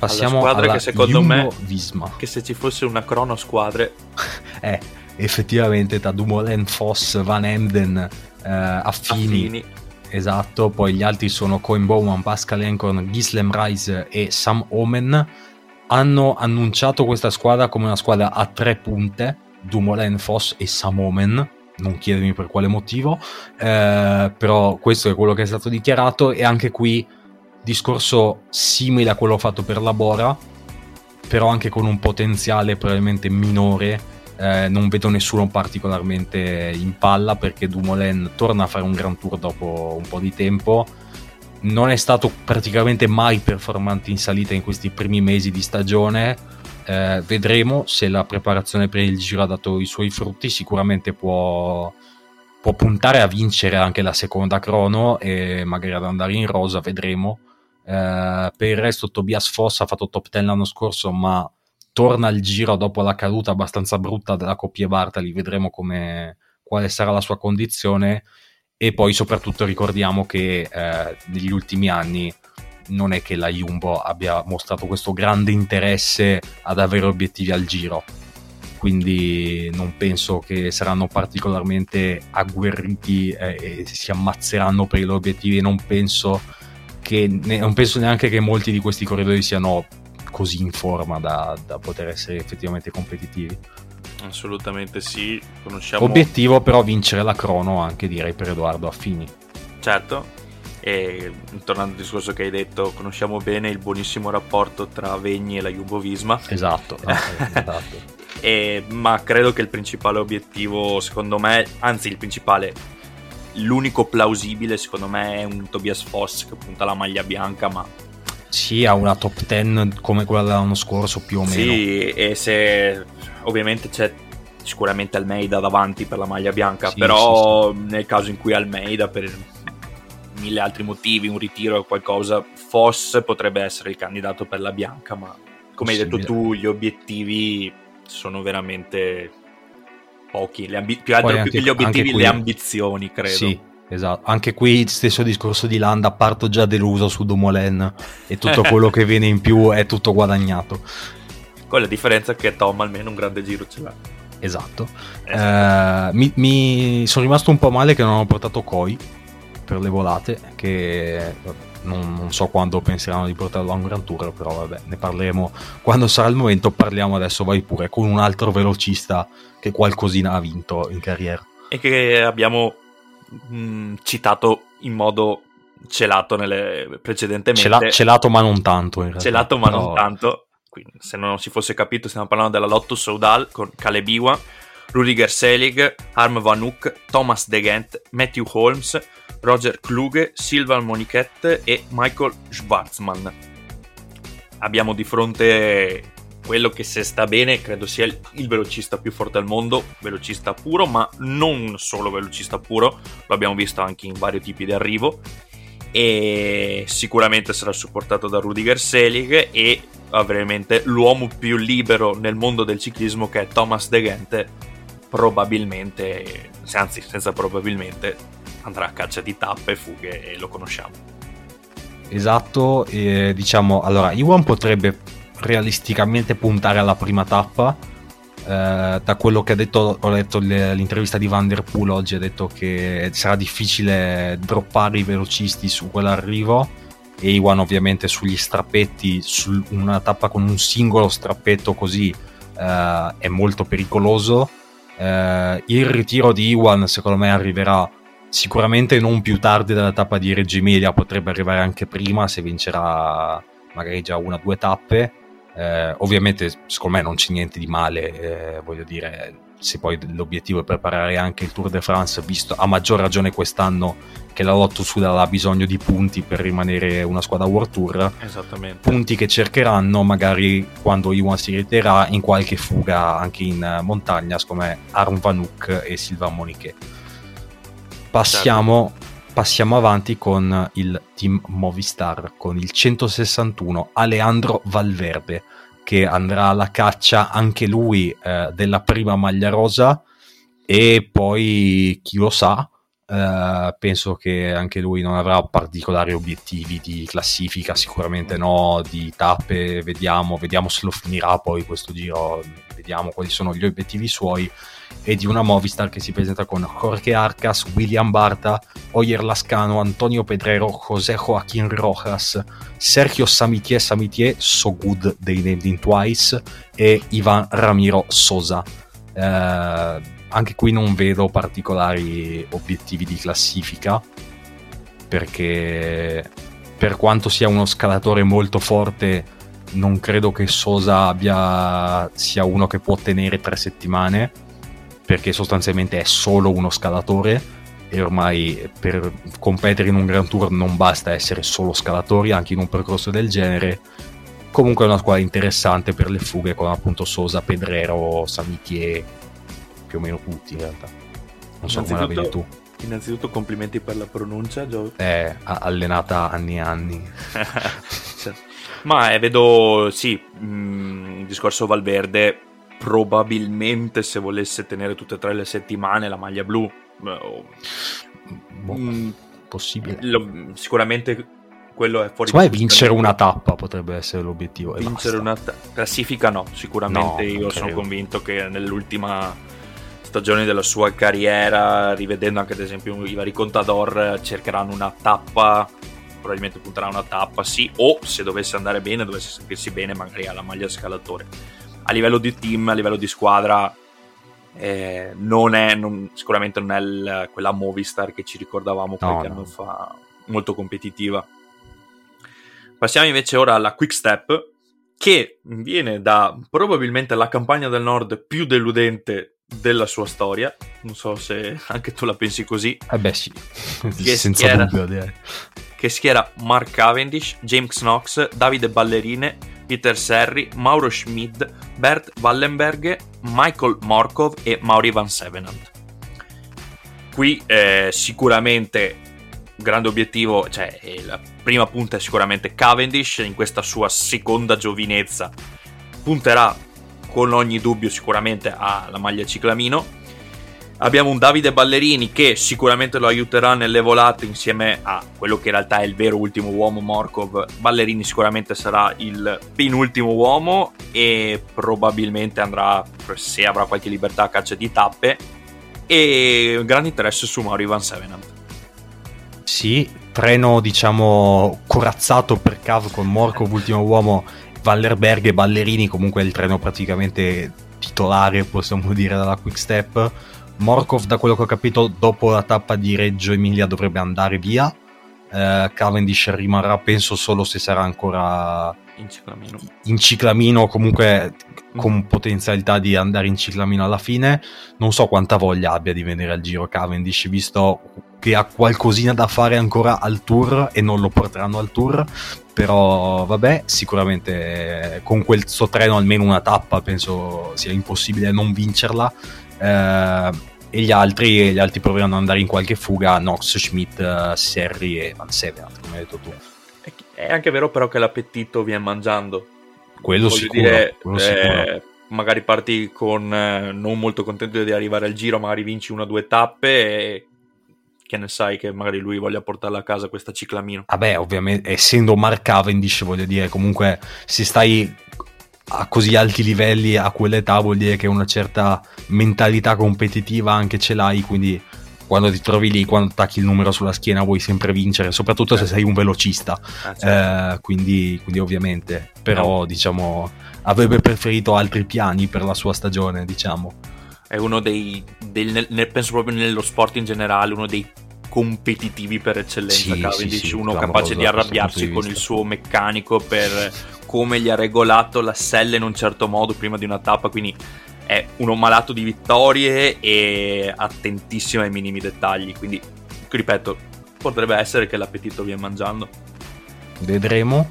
Passiamo
alla squadra
alla
che secondo
Jumbo
me
Visma.
che se ci fosse una crono squadre
eh, effettivamente tra Dumoulin, Foss, Van Emden, eh, Affini,
Affini.
Esatto, poi gli altri sono Coin Bowman, Pascal Encorn, Gislem Rice e Sam Omen. Hanno annunciato questa squadra come una squadra a tre punte, Dumoulin, Foss e Sam Omen. Non chiedermi per quale motivo, eh, però questo è quello che è stato dichiarato e anche qui discorso simile a quello fatto per la Bora, però anche con un potenziale probabilmente minore. Eh, non vedo nessuno particolarmente in palla perché Dumoulin torna a fare un Grand Tour dopo un po' di tempo. Non è stato praticamente mai performante in salita in questi primi mesi di stagione. Eh, vedremo se la preparazione per il giro ha dato i suoi frutti. Sicuramente può, può puntare a vincere anche la seconda crono e magari ad andare in rosa. Vedremo eh, per il resto Tobias Foss ha fatto top 10 l'anno scorso, ma torna al giro dopo la caduta abbastanza brutta della coppia Bartali, vedremo come, quale sarà la sua condizione. E poi soprattutto ricordiamo che eh, negli ultimi anni non è che la Jumbo abbia mostrato questo grande interesse ad avere obiettivi al giro. Quindi non penso che saranno particolarmente agguerriti eh, e si ammazzeranno per i loro obiettivi. Non penso che ne, non penso neanche che molti di questi corridori siano così in forma da, da poter essere effettivamente competitivi.
Assolutamente sì, conosciamo...
Obiettivo però vincere la crono anche direi per Edoardo Affini.
Certo, e tornando al discorso che hai detto, conosciamo bene il buonissimo rapporto tra Vegni e la Jumbo Visma.
Esatto, esatto.
e, ma credo che il principale obiettivo, secondo me, anzi il principale l'unico plausibile secondo me è un Tobias Foss che punta la maglia bianca ma
sì ha una top 10 come quella dell'anno scorso più o meno
sì e se ovviamente c'è sicuramente Almeida davanti per la maglia bianca sì, però sì, sì. nel caso in cui Almeida per mille altri motivi un ritiro o qualcosa Foss potrebbe essere il candidato per la bianca ma come hai detto tu gli obiettivi sono veramente pochi, ambi- più altro più che gli obiettivi, qui, le ambizioni, credo.
Sì, esatto. Anche qui stesso discorso di Landa, parto già deluso su Dumoulin e tutto quello che viene in più è tutto guadagnato.
Con la differenza che Tom almeno un grande giro ce l'ha.
Esatto. Eh, mi, mi sono rimasto un po' male che non ho portato Koi per le volate, che non, non, so quando penseranno di portarlo a un Grand Tour, però vabbè, ne parleremo quando sarà il momento. Parliamo adesso, vai pure, con un altro velocista che qualcosina ha vinto in carriera.
E che abbiamo mh, mm, citato in modo celato nelle precedentemente.
Cela- celato ma non tanto in realtà.
Celato ma però... non tanto. quindi, se non si fosse capito stiamo parlando della Lotto Soudal con Caleb Iwan, Rudiger Selig, Harm Van Hoek, Thomas De Gent, Matthew Holmes, Roger Kluge, Silvan Moniquette e Michael Schwarzman. Abbiamo di fronte quello che se sta bene credo sia il, velocista più forte al mondo, velocista puro, ma non solo velocista puro, lo abbiamo visto anche in vari tipi di arrivo e sicuramente sarà supportato da Rudiger Selig e ovviamente l'uomo più libero nel mondo del ciclismo che è Thomas De Gent probabilmente, anzi senza probabilmente, andrà a caccia di tappe e fughe e lo conosciamo.
Esatto, e, diciamo, allora Iwan potrebbe realisticamente puntare alla prima tappa. Eh, da quello che ha detto, ho letto l'intervista di Van Der Poel oggi, ha detto che sarà difficile droppare i velocisti su quell'arrivo. E Iwan ovviamente sugli strappetti, su una tappa con un singolo strappetto così eh, è molto pericoloso. Eh, il ritiro di Iwan secondo me arriverà sicuramente non più tardi della tappa di Reggio Emilia, potrebbe arrivare anche prima se vincerà magari già una o due tappe. Eh, ovviamente, secondo me non c'è niente di male, eh, voglio dire, se poi l'obiettivo è preparare anche il Tour de France, visto a maggior ragione quest'anno che la Lotto Sudal ha bisogno di punti per rimanere una squadra World Tour.
Esattamente.
Punti che cercheranno magari quando Iwan si ritirerà in qualche fuga anche in montagna, come Arm Vanuk e Silvan Monique. Passiamo, certo. passiamo avanti con il team Movistar, con il 161 Aleandro Valverde, che andrà alla caccia anche lui eh, della prima maglia rosa. E poi chi lo sa, Uh, penso che anche lui non avrà particolari obiettivi di classifica, sicuramente no, di tappe, vediamo, vediamo se lo finirà poi questo giro, vediamo quali sono gli obiettivi suoi e di una Movistar che si presenta con Jorge Arcas, William Barta, Oyer Lascano, Antonio Pedrero, José Joaquín Rojas, Sergio Samitier, Samitier, So Good dei Named Twice e Ivan Ramiro Sosa. Uh, anche qui non vedo particolari obiettivi di classifica perché per quanto sia uno scalatore molto forte non credo che Sosa abbia, sia uno che può tenere tre settimane perché sostanzialmente è solo uno scalatore e ormai per competere in un Grand Tour non basta essere solo scalatori anche in un percorso del genere comunque è una squadra interessante per le fughe con appunto Sosa, Pedrero, Samitier più o meno tutti in realtà. Non so come la vedi tu.
Innanzitutto complimenti per la pronuncia, Gio.
È allenata anni e anni.
Ma eh, vedo, sì, mh, mm, il discorso Valverde, probabilmente se volesse tenere tutte e tre le settimane la maglia blu,
boh, mm, possibile.
Lo, sicuramente quello è fuori.
Secondo me vincere una tappa potrebbe essere l'obiettivo.
Vincere una ta- classifica no, sicuramente no, io sono convinto che nell'ultima stagioni della sua carriera, rivedendo anche ad esempio i vari Contador, cercheranno una tappa, probabilmente punterà una tappa, sì, o se dovesse andare bene, dovesse sentirsi bene, magari alla maglia scalatore. A livello di team, a livello di squadra, eh, non è, non, sicuramente non è il, quella Movistar che ci ricordavamo qualche no, anno no. fa, molto competitiva. Passiamo invece ora alla Quick Step, che viene da probabilmente la campagna del nord più deludente della sua storia. Non so se anche tu la pensi così.
Eh beh, sì,
che senza schiera, dubbio. Direi. Che schiera Mark Cavendish, James Knox, Davide Ballerine, Peter Serri, Mauro Schmid, Bert Wallenberg, Michael Morkov e Mauri Van Sevenant. Qui eh, sicuramente grande obiettivo, cioè eh, la prima punta è sicuramente Cavendish in questa sua seconda giovinezza. Punterà con ogni dubbio sicuramente alla maglia ciclamino. Abbiamo un Davide Ballerini che sicuramente lo aiuterà nelle volate insieme a quello che in realtà è il vero ultimo uomo Morkov. Ballerini sicuramente sarà il penultimo uomo e probabilmente andrà, se avrà qualche libertà, a caccia di tappe. E grande interesse su Mauri Van Sevenant.
Sì, treno diciamo corazzato per Cav con Morkov ultimo uomo Wallerberg e Ballerini comunque il treno praticamente titolare possiamo dire della Quick Step Morkov da quello che ho capito dopo la tappa di Reggio Emilia dovrebbe andare via eh, Cavendish rimarrà penso solo se sarà ancora
in ciclamino.
in ciclamino comunque con potenzialità di andare in ciclamino alla fine. Non so quanta voglia abbia di venire al giro Cavendish, visto che ha qualcosina da fare ancora al tour e non lo porteranno al tour. Però vabbè, sicuramente eh, con quel suo treno almeno una tappa penso sia impossibile non vincerla. Eh, e gli altri, gli altri proveranno ad andare in qualche fuga Nox, Schmidt, eh, Serri e Van Sevenant, come hai detto tu.
È anche vero però che l'appetito viene mangiando.
Quello
Voglio
sicuro,
dire,
quello
eh,
sicuro.
magari parti con eh, non molto contento di arrivare al giro, magari vinci una o due tappe e che ne sai che magari lui voglia portarla a casa questa ciclamino.
Vabbè, ovviamente, essendo Mark Cavendish, voglio dire, comunque se stai a così alti livelli a quell'età vuol dire che una certa mentalità competitiva anche ce l'hai, quindi quando ti trovi lì, quando attacchi il numero sulla schiena vuoi sempre vincere, soprattutto se sei un velocista.
Ah, certo.
Eh, quindi, quindi ovviamente, però diciamo avrebbe preferito altri piani per la sua stagione, diciamo.
È uno dei, del- nel- penso proprio nello sport in generale, uno dei competitivi per eccellenza.
Sì,
Cavendish,
sì, sì,
uno capace di arrabbiarsi
di
con il suo meccanico per come gli ha regolato la sella in un certo modo prima di una tappa. Quindi è uno malato di vittorie e attentissimo ai minimi dettagli. Quindi, ripeto, potrebbe essere che l'appetito viene mangiando.
Vedremo.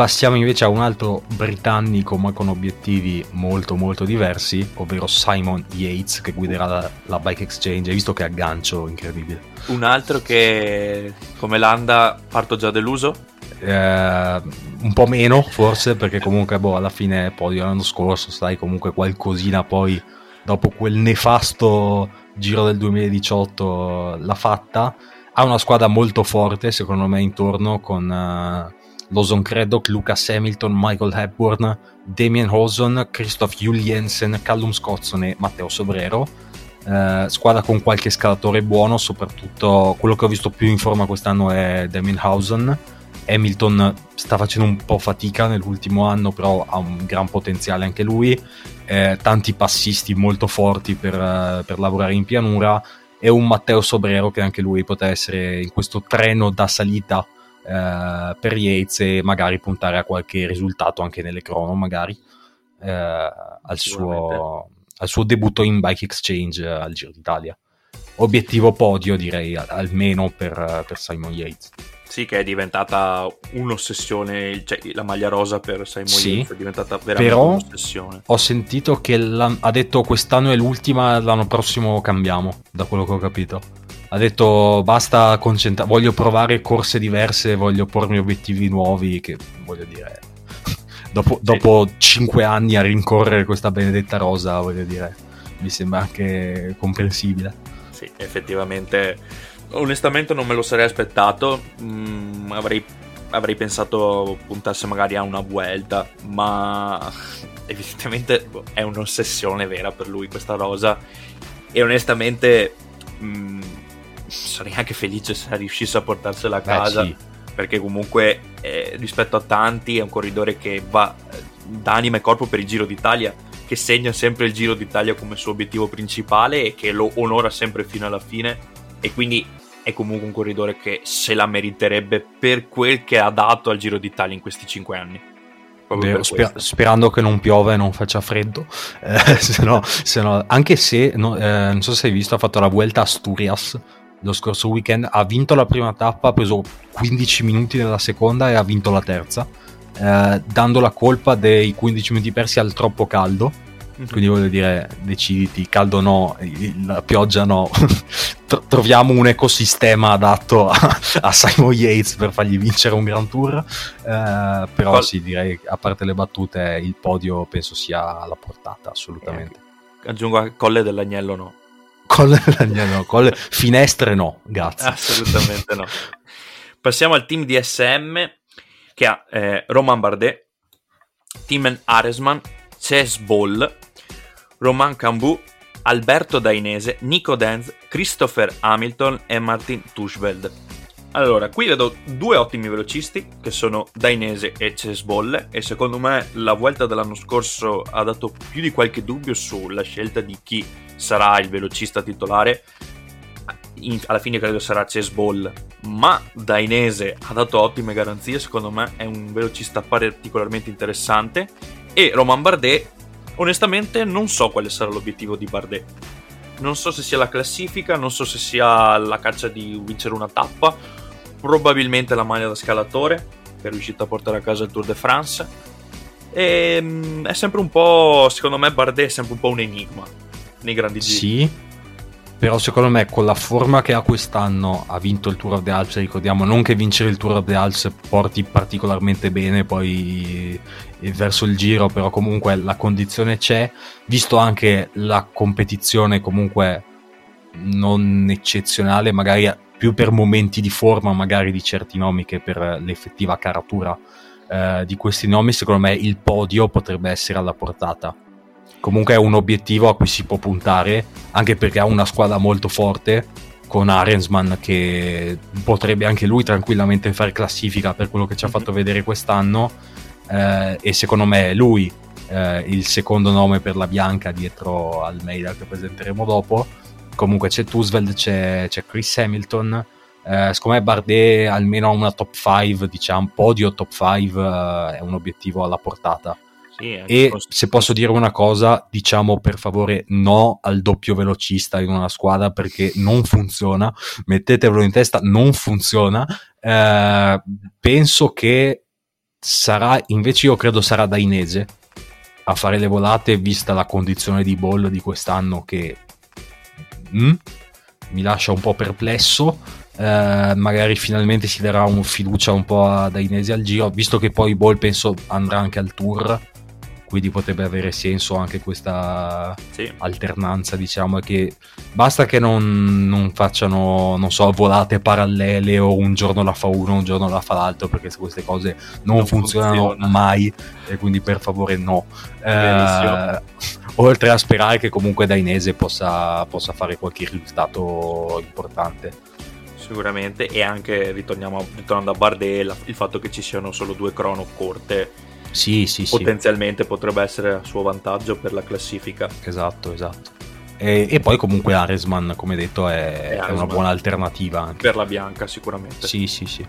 Passiamo invece a un altro britannico ma con obiettivi molto molto diversi, ovvero Simon Yates che guiderà la, la Bike Exchange. Hai visto che aggancio incredibile?
Un altro che come Landa parto già deluso.
Eh, un po' meno forse perché comunque boh, alla fine podio l'anno scorso sai comunque qualcosina poi dopo quel nefasto giro del 2018 l'ha fatta ha una squadra molto forte secondo me intorno con eh, Lawson Craddock, Lucas Hamilton, Michael Hepburn, Damien Hawson, Christoph Juliensen, Callum Scottson e Matteo Sobrero eh, squadra con qualche scalatore buono, soprattutto quello che ho visto più in forma quest'anno è Damien Hausen. Hamilton sta facendo un po' fatica nell'ultimo anno, però ha un gran potenziale anche lui. Eh, tanti passisti molto forti per, eh, per lavorare in pianura. E un Matteo Sobrero che anche lui potrà essere in questo treno da salita eh, per Yates e magari puntare a qualche risultato anche nelle crono, magari eh, al, suo, al suo debutto in Bike Exchange eh, al Giro d'Italia. Obiettivo podio, direi, almeno per, eh, per Simon Yates.
Sì, che è diventata un'ossessione, cioè la maglia rosa per Simon
Sì,
Yates è diventata veramente
Però
un'ossessione.
ho sentito che ha detto quest'anno è l'ultima, l'anno prossimo cambiamo, da quello che ho capito. Ha detto basta concentrare, voglio provare corse diverse, voglio pormi obiettivi nuovi, che voglio dire, dopo, dopo cinque anni a rincorrere questa benedetta rosa, voglio dire, mi sembra anche comprensibile.
Sì, effettivamente, onestamente non me lo sarei aspettato, Mm, avrei, avrei pensato puntasse magari a una vuelta, ma evidentemente boh, è un'ossessione vera per lui questa rosa. E onestamente mm, sarei anche felice se riuscisse a portarsela a
Beh,
casa.
sì.
Perché comunque eh, rispetto a tanti è un corridore che va eh, da anima e corpo per il Giro d'Italia, che segna sempre il Giro d'Italia come suo obiettivo principale e che lo onora sempre fino alla fine. E quindi è comunque un corridore che se la meriterebbe per quel che ha dato al Giro d'Italia in questi cinque anni.
Vero,
per
sper- sperando che non piove e non faccia freddo, Eh, se no- se no- anche se no, eh, non so se hai visto, ha fatto la Vuelta a Asturias lo scorso weekend, ha vinto la prima tappa, ha preso 15 minuti nella seconda e ha vinto la terza, eh, dando la colpa dei 15 minuti persi al troppo caldo. Quindi voglio dire, deciditi, caldo no, la pioggia no. Tro- troviamo un ecosistema adatto a, a Simon Yates per fargli vincere un Grand Tour. Eh, però
Qual-
sì, direi, a parte le battute, il podio penso sia alla portata, assolutamente.
Aggiungo a Colle dell'Agnello no.
Colle, no, colle- finestre no, grazie.
Assolutamente no. Passiamo al team DSM che ha eh, Roman Bardet, Timen Aresman, Ces Ball, Roman Cambou, Alberto Dainese, Nico Denz, Christopher Hamilton e Martin Tuschveld. Allora, qui vedo due ottimi velocisti che sono Dainese e Cesbolle e secondo me la Vuelta dell'anno scorso ha dato più di qualche dubbio sulla scelta di chi sarà il velocista titolare. in- alla fine credo sarà Ball, ma Dainese ha dato ottime garanzie, secondo me è un velocista particolarmente interessante e Roman Bardet, onestamente non so quale sarà l'obiettivo di Bardet. Non so se sia la classifica, non so se sia la caccia di vincere una tappa, probabilmente la maglia da scalatore, che è riuscito a portare a casa il Tour de France. E, mm, è sempre un po', secondo me Bardet è sempre un po' un enigma nei grandi giri.
Sì, però secondo me con la forma che ha quest'anno ha vinto il Tour of the Alps, ricordiamo non che vincere il Tour of the Alps porti particolarmente bene poi eh, verso il giro, però comunque la condizione c'è, visto anche la competizione comunque non eccezionale, magari più per momenti di forma magari di certi nomi che per l'effettiva caratura eh, di questi nomi, secondo me il podio potrebbe essere alla portata. Comunque è un obiettivo a cui si può puntare, anche perché ha una squadra molto forte con Arensman che potrebbe anche lui tranquillamente fare classifica per quello che ci ha fatto vedere quest'anno eh, e secondo me è lui eh, il secondo nome per la bianca dietro al Almeida che presenteremo dopo comunque c'è Tusveld, c'è, c'è Chris Hamilton eh, secondo me Bardet almeno una top 5 diciamo podio top 5 eh, è un obiettivo alla portata e se posso dire una cosa, diciamo per favore no al doppio velocista in una squadra perché non funziona. Mettetevelo in testa, non funziona. Eh, penso che sarà, invece io credo sarà Dainese a fare le volate vista la condizione di ball di quest'anno che mm, mi lascia un po' perplesso. Eh, magari finalmente si darà un fiducia un po' a Dainese al giro, visto che poi Ball penso andrà anche al tour quindi potrebbe avere senso anche questa sì. alternanza diciamo che basta che non, non, facciano non so volate parallele o un giorno la fa uno un giorno la fa l'altro perché queste cose non, non funzionano funziona. mai e quindi per favore no eh, oltre a sperare che comunque Dainese possa, possa fare qualche risultato importante
sicuramente e anche ritorniamo, ritornando a Bardella il fatto che ci siano solo due crono corte
sì, sì,
potenzialmente sì. potrebbe essere a suo vantaggio per la classifica.
Esatto, esatto. E, e poi comunque Aresman, come detto, è, è una buona alternativa. Anche.
Per la bianca sicuramente.
Sì, sì, sì.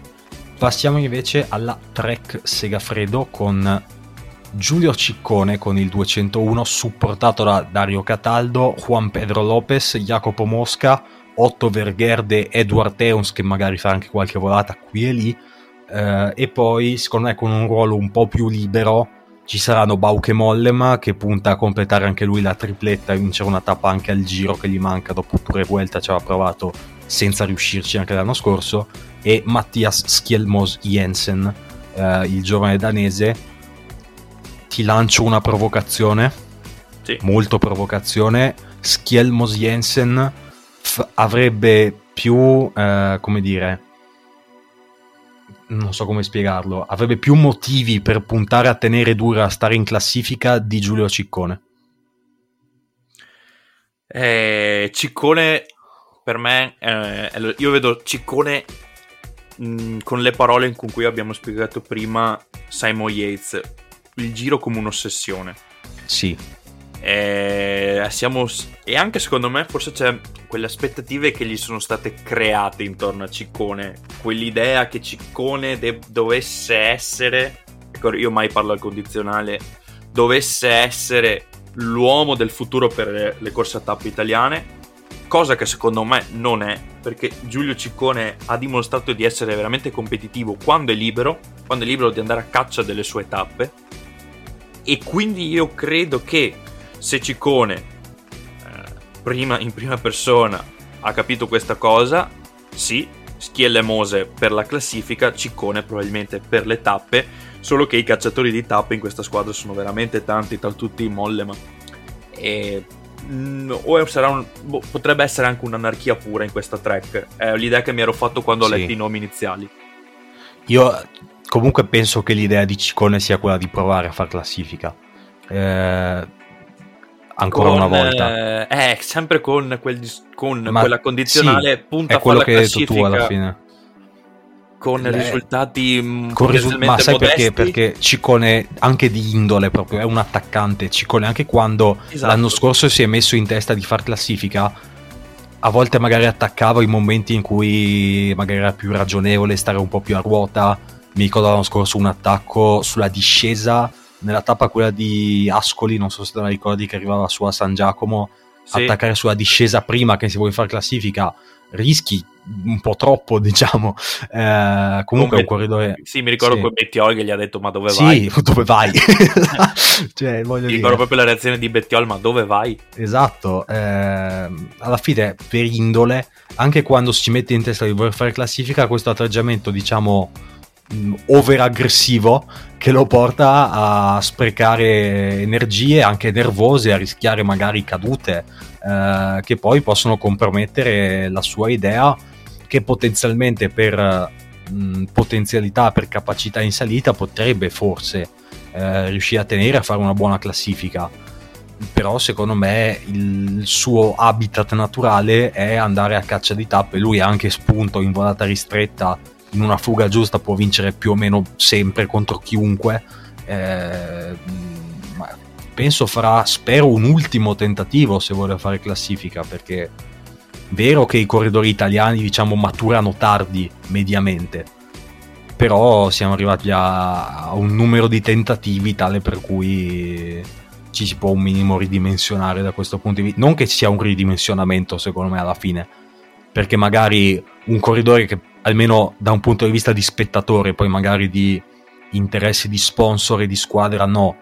Passiamo invece alla Trek Segafredo con Giulio Ciccone con il 201 supportato da Dario Cataldo, Juan Pedro Lopez, Jacopo Mosca, Otto Vergherde, Edward Teuns che magari fa anche qualche volata qui e lì eh, e poi secondo me con un ruolo un po' più libero ci saranno Bauke Mollema che punta a completare anche lui la tripletta e vincere una tappa anche al giro che gli manca dopo pure Vuelta ci aveva provato senza riuscirci anche l'anno scorso e Mattias Skjelmos Jensen eh, il giovane danese. Ti lancio una provocazione.
Sì.
molto provocazione. Skjelmos Jensen f- avrebbe più eh, come dire non so come spiegarlo, avrebbe più motivi per puntare a tenere dura a stare in classifica di Giulio Ciccone.
Eh, Ciccone per me, eh, io vedo Ciccone mh, mm, con le parole con cui abbiamo spiegato prima Simon Yates, il giro come un'ossessione.
Sì.
Eh, siamo, e anche secondo me forse c'è quelle aspettative che gli sono state create intorno a Ciccone, quell'idea che Ciccone de- dovesse essere, ecco io mai parlo al condizionale, dovesse essere l'uomo del futuro per le corse a tappe italiane, cosa che secondo me non è, perché Giulio Ciccone ha dimostrato di essere veramente competitivo quando è libero, quando è libero di andare a caccia delle sue tappe, e quindi io credo che se Ciccone eh, prima in prima persona ha capito questa cosa, sì, Schielle Mose per la classifica, Ciccone probabilmente per le tappe, solo che i cacciatori di tappe in questa squadra sono veramente tanti, tra tutti Mollema. E mm, o sarà un, boh, potrebbe essere anche un'anarchia pura in questa track. È l'idea che mi ero fatto quando sì. ho letto i nomi iniziali.
Io comunque penso che l'idea di Ciccone sia quella di provare a far classifica. Eh, ancora
con,
una volta.
Eh, sempre con, quel, con quella condizionale
sì,
punta
è quello che hai detto tu alla fine.
Con Le... risultati
mm, con risu- ma sai modesti. perché? Perché Ciccone anche di indole proprio è un attaccante. Ciccone anche quando esatto. l'anno scorso si è messo in testa di far classifica a volte magari attaccava i momenti in cui magari era più ragionevole stare un po' più a ruota. Mi ricordo l'anno scorso un attacco sulla discesa nella tappa quella di Ascoli, non so se te la ricordi che arrivava su a San Giacomo,
Sì.
attaccare sulla discesa prima che si vuole fare classifica, rischi un po' troppo, diciamo. Eh, comunque è un corridore...
Sì, mi ricordo
sì.
quel Bettiol che gli ha detto ma dove
Sì,
vai?
dove vai? cioè,
Mi
dire...
ricordo proprio la reazione di Bettiol ma dove vai?
Esatto, ehm, alla fine per indole, anche quando si mette in testa di voler fare classifica, questo atteggiamento diciamo mh, overaggressivo che lo porta a sprecare energie anche nervose, a rischiare magari cadute eh, che poi possono compromettere la sua idea che potenzialmente per mh, potenzialità, per capacità in salita potrebbe forse eh, riuscire a tenere a fare una buona classifica però secondo me il suo habitat naturale è andare a caccia di tappe. Lui ha anche spunto in volata ristretta, in una fuga giusta può vincere più o meno sempre contro chiunque. Eh, penso farà, spero, un ultimo tentativo se vuole fare classifica, perché è vero che i corridori italiani diciamo maturano tardi mediamente. Però siamo arrivati a, a un numero di tentativi tale per cui ci si può un minimo ridimensionare da questo punto di vista. Non che sia un ridimensionamento, secondo me, alla fine, perché magari un corridore che almeno da un punto di vista di spettatore, poi magari di interessi di sponsor e di squadra, no.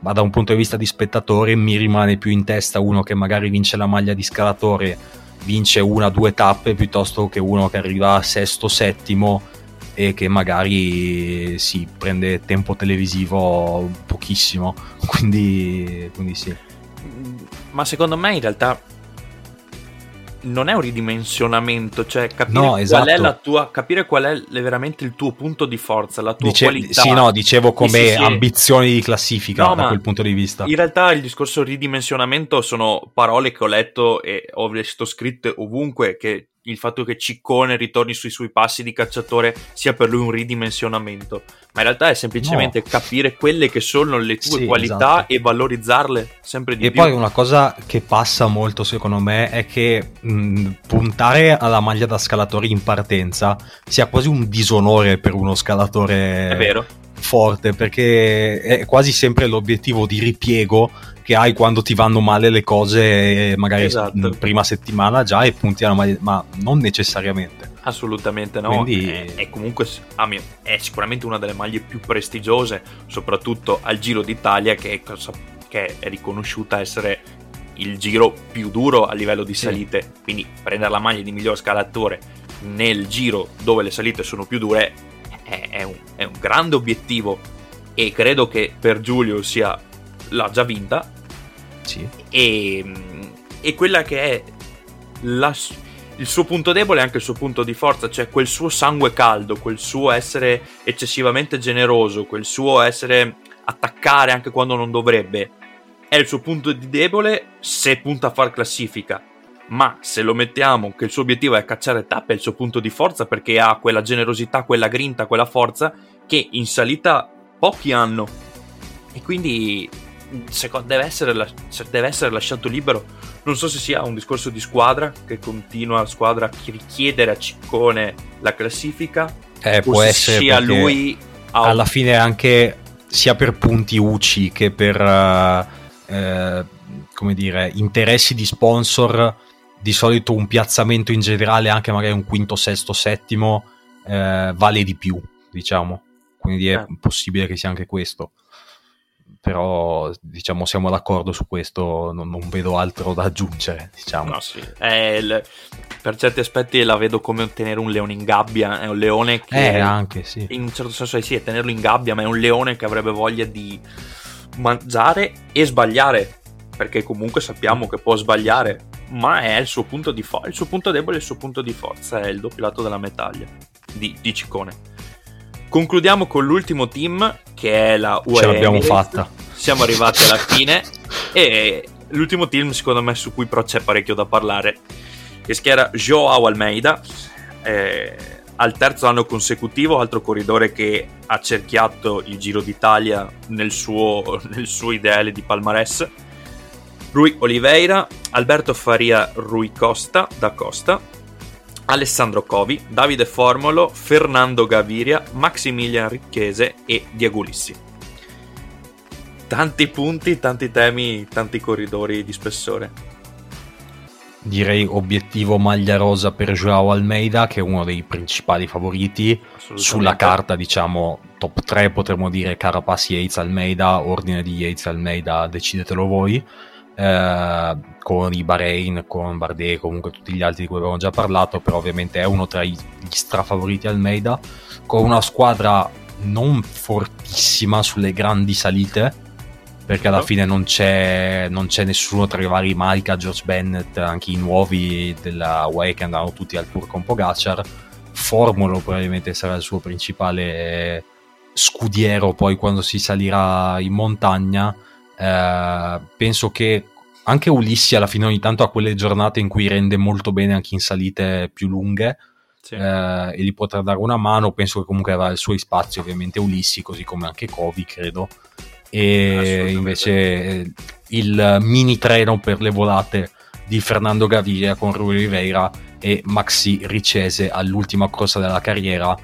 Ma da un punto di vista di spettatore mi rimane più in testa uno che magari vince la maglia di scalatore, vince una o due tappe, piuttosto che uno che arriva sesto, settimo e che magari si prende tempo televisivo pochissimo. Quindi, quindi sì.
Ma secondo me in realtà non è un ridimensionamento, cioè capire
No,
qual è
esatto.
la tua capire qual è le- veramente il tuo punto di forza, la tua
Dice-
qualità.
sì, no, dicevo come
Sì, sì, sì.
ambizioni di classifica
No,
da quel punto di vista.
In realtà il discorso ridimensionamento sono parole che ho letto e ho visto scritte ovunque che il fatto che Ciccone ritorni sui suoi passi di cacciatore sia per lui un ridimensionamento, ma in realtà è semplicemente capire quelle che sono le tue
Sì,
qualità
esatto.
e valorizzarle sempre di
E
più.
poi una cosa che passa molto secondo me è che mh, puntare alla maglia da scalatore in partenza sia quasi un disonore per uno scalatore
È vero.
forte perché è quasi sempre l'obiettivo di ripiego che hai quando ti vanno male le cose eh, magari
Esatto.
prima settimana già e punti alla maglia ma non necessariamente.
Assolutamente no,
Quindi-
è, è comunque è sicuramente una delle maglie più prestigiose, soprattutto al Giro d'Italia che è, che è riconosciuta essere il giro più duro a livello di salite, quindi prendere la maglia di miglior scalatore nel giro dove le salite sono più dure è, è un, è un grande obiettivo. E credo che per Giulio sia l'ha già vinta
sì.
e, e quella che è la- il suo punto debole e anche il suo punto di forza, cioè quel suo sangue caldo, quel suo essere eccessivamente generoso, quel suo essere attaccare anche quando non dovrebbe, è il suo punto di debole se punta a far classifica. Ma se lo mettiamo che il suo obiettivo è cacciare tappe, è il suo punto di forza perché ha quella generosità, quella grinta, quella forza che in salita pochi hanno. E quindi secondo- deve, essere la- deve essere lasciato libero. Non so se sia un discorso di squadra che continua la squadra a richiedere a Ciccone la classifica.
Eh, può
se
essere
sia lui a-
alla fine anche sia per punti UCI che per eh, eh, come dire interessi di sponsor di solito un piazzamento in generale anche magari un quinto sesto settimo eh, vale di più diciamo quindi è
Eh.
possibile che sia anche questo però diciamo siamo d'accordo su questo non, non vedo altro da aggiungere diciamo
No, sì. È il- per certi aspetti la vedo come tenere un leone in gabbia. È un leone che.
Eh, anche, sì.
In un certo senso, sì, è tenerlo in gabbia, ma è un leone che avrebbe voglia di mangiare e sbagliare. Perché comunque sappiamo che può sbagliare, ma è il suo punto di forza. Il suo punto debole il suo punto di forza è il doppio lato della medaglia di, di Ciccone. Concludiamo con l'ultimo team che è la UAE.
Ce l'abbiamo fatta.
Siamo arrivati alla fine e l'ultimo team secondo me su cui però c'è parecchio da parlare che schiera Joao Almeida eh, al terzo anno consecutivo altro corridore che ha cerchiato il Giro d'Italia nel suo, nel suo ideale di palmarès Rui Oliveira Alberto Faria Rui Costa da Costa, Alessandro Covi, Davide Formolo, Fernando Gaviria, Maximilian Ricchese e Diego Ulissi. Tanti punti, tanti temi, tanti corridori di spessore.
Direi obiettivo maglia rosa per Joao Almeida che è uno dei principali favoriti. Sulla carta diciamo top 3 potremmo dire Carapaz Yates Almeida. Ordine di Yates Almeida decidetelo voi eh, con i Bahrain con Bardet comunque tutti gli altri di cui abbiamo già parlato però ovviamente è uno tra gli strafavoriti Almeida con una squadra non fortissima sulle grandi salite perché alla fine non c'è, non c'è, nessuno tra i vari Malika, George Bennett, anche i nuovi della UAE che andranno tutti al tour con Pogacar. Formulo probabilmente sarà il suo principale scudiero poi quando si salirà in montagna. Eh, penso che anche Ulissi alla fine ogni tanto ha quelle giornate in cui rende molto bene anche in salite più lunghe. Sì. Eh, e gli potrà dare una mano. Penso che comunque avrà i suoi spazi, ovviamente Ulissi, così come anche Covi, credo e invece eh, il mini treno per le volate di Fernando Gaviria con Rui Oliveira e Maxi Ricese all'ultima corsa della carriera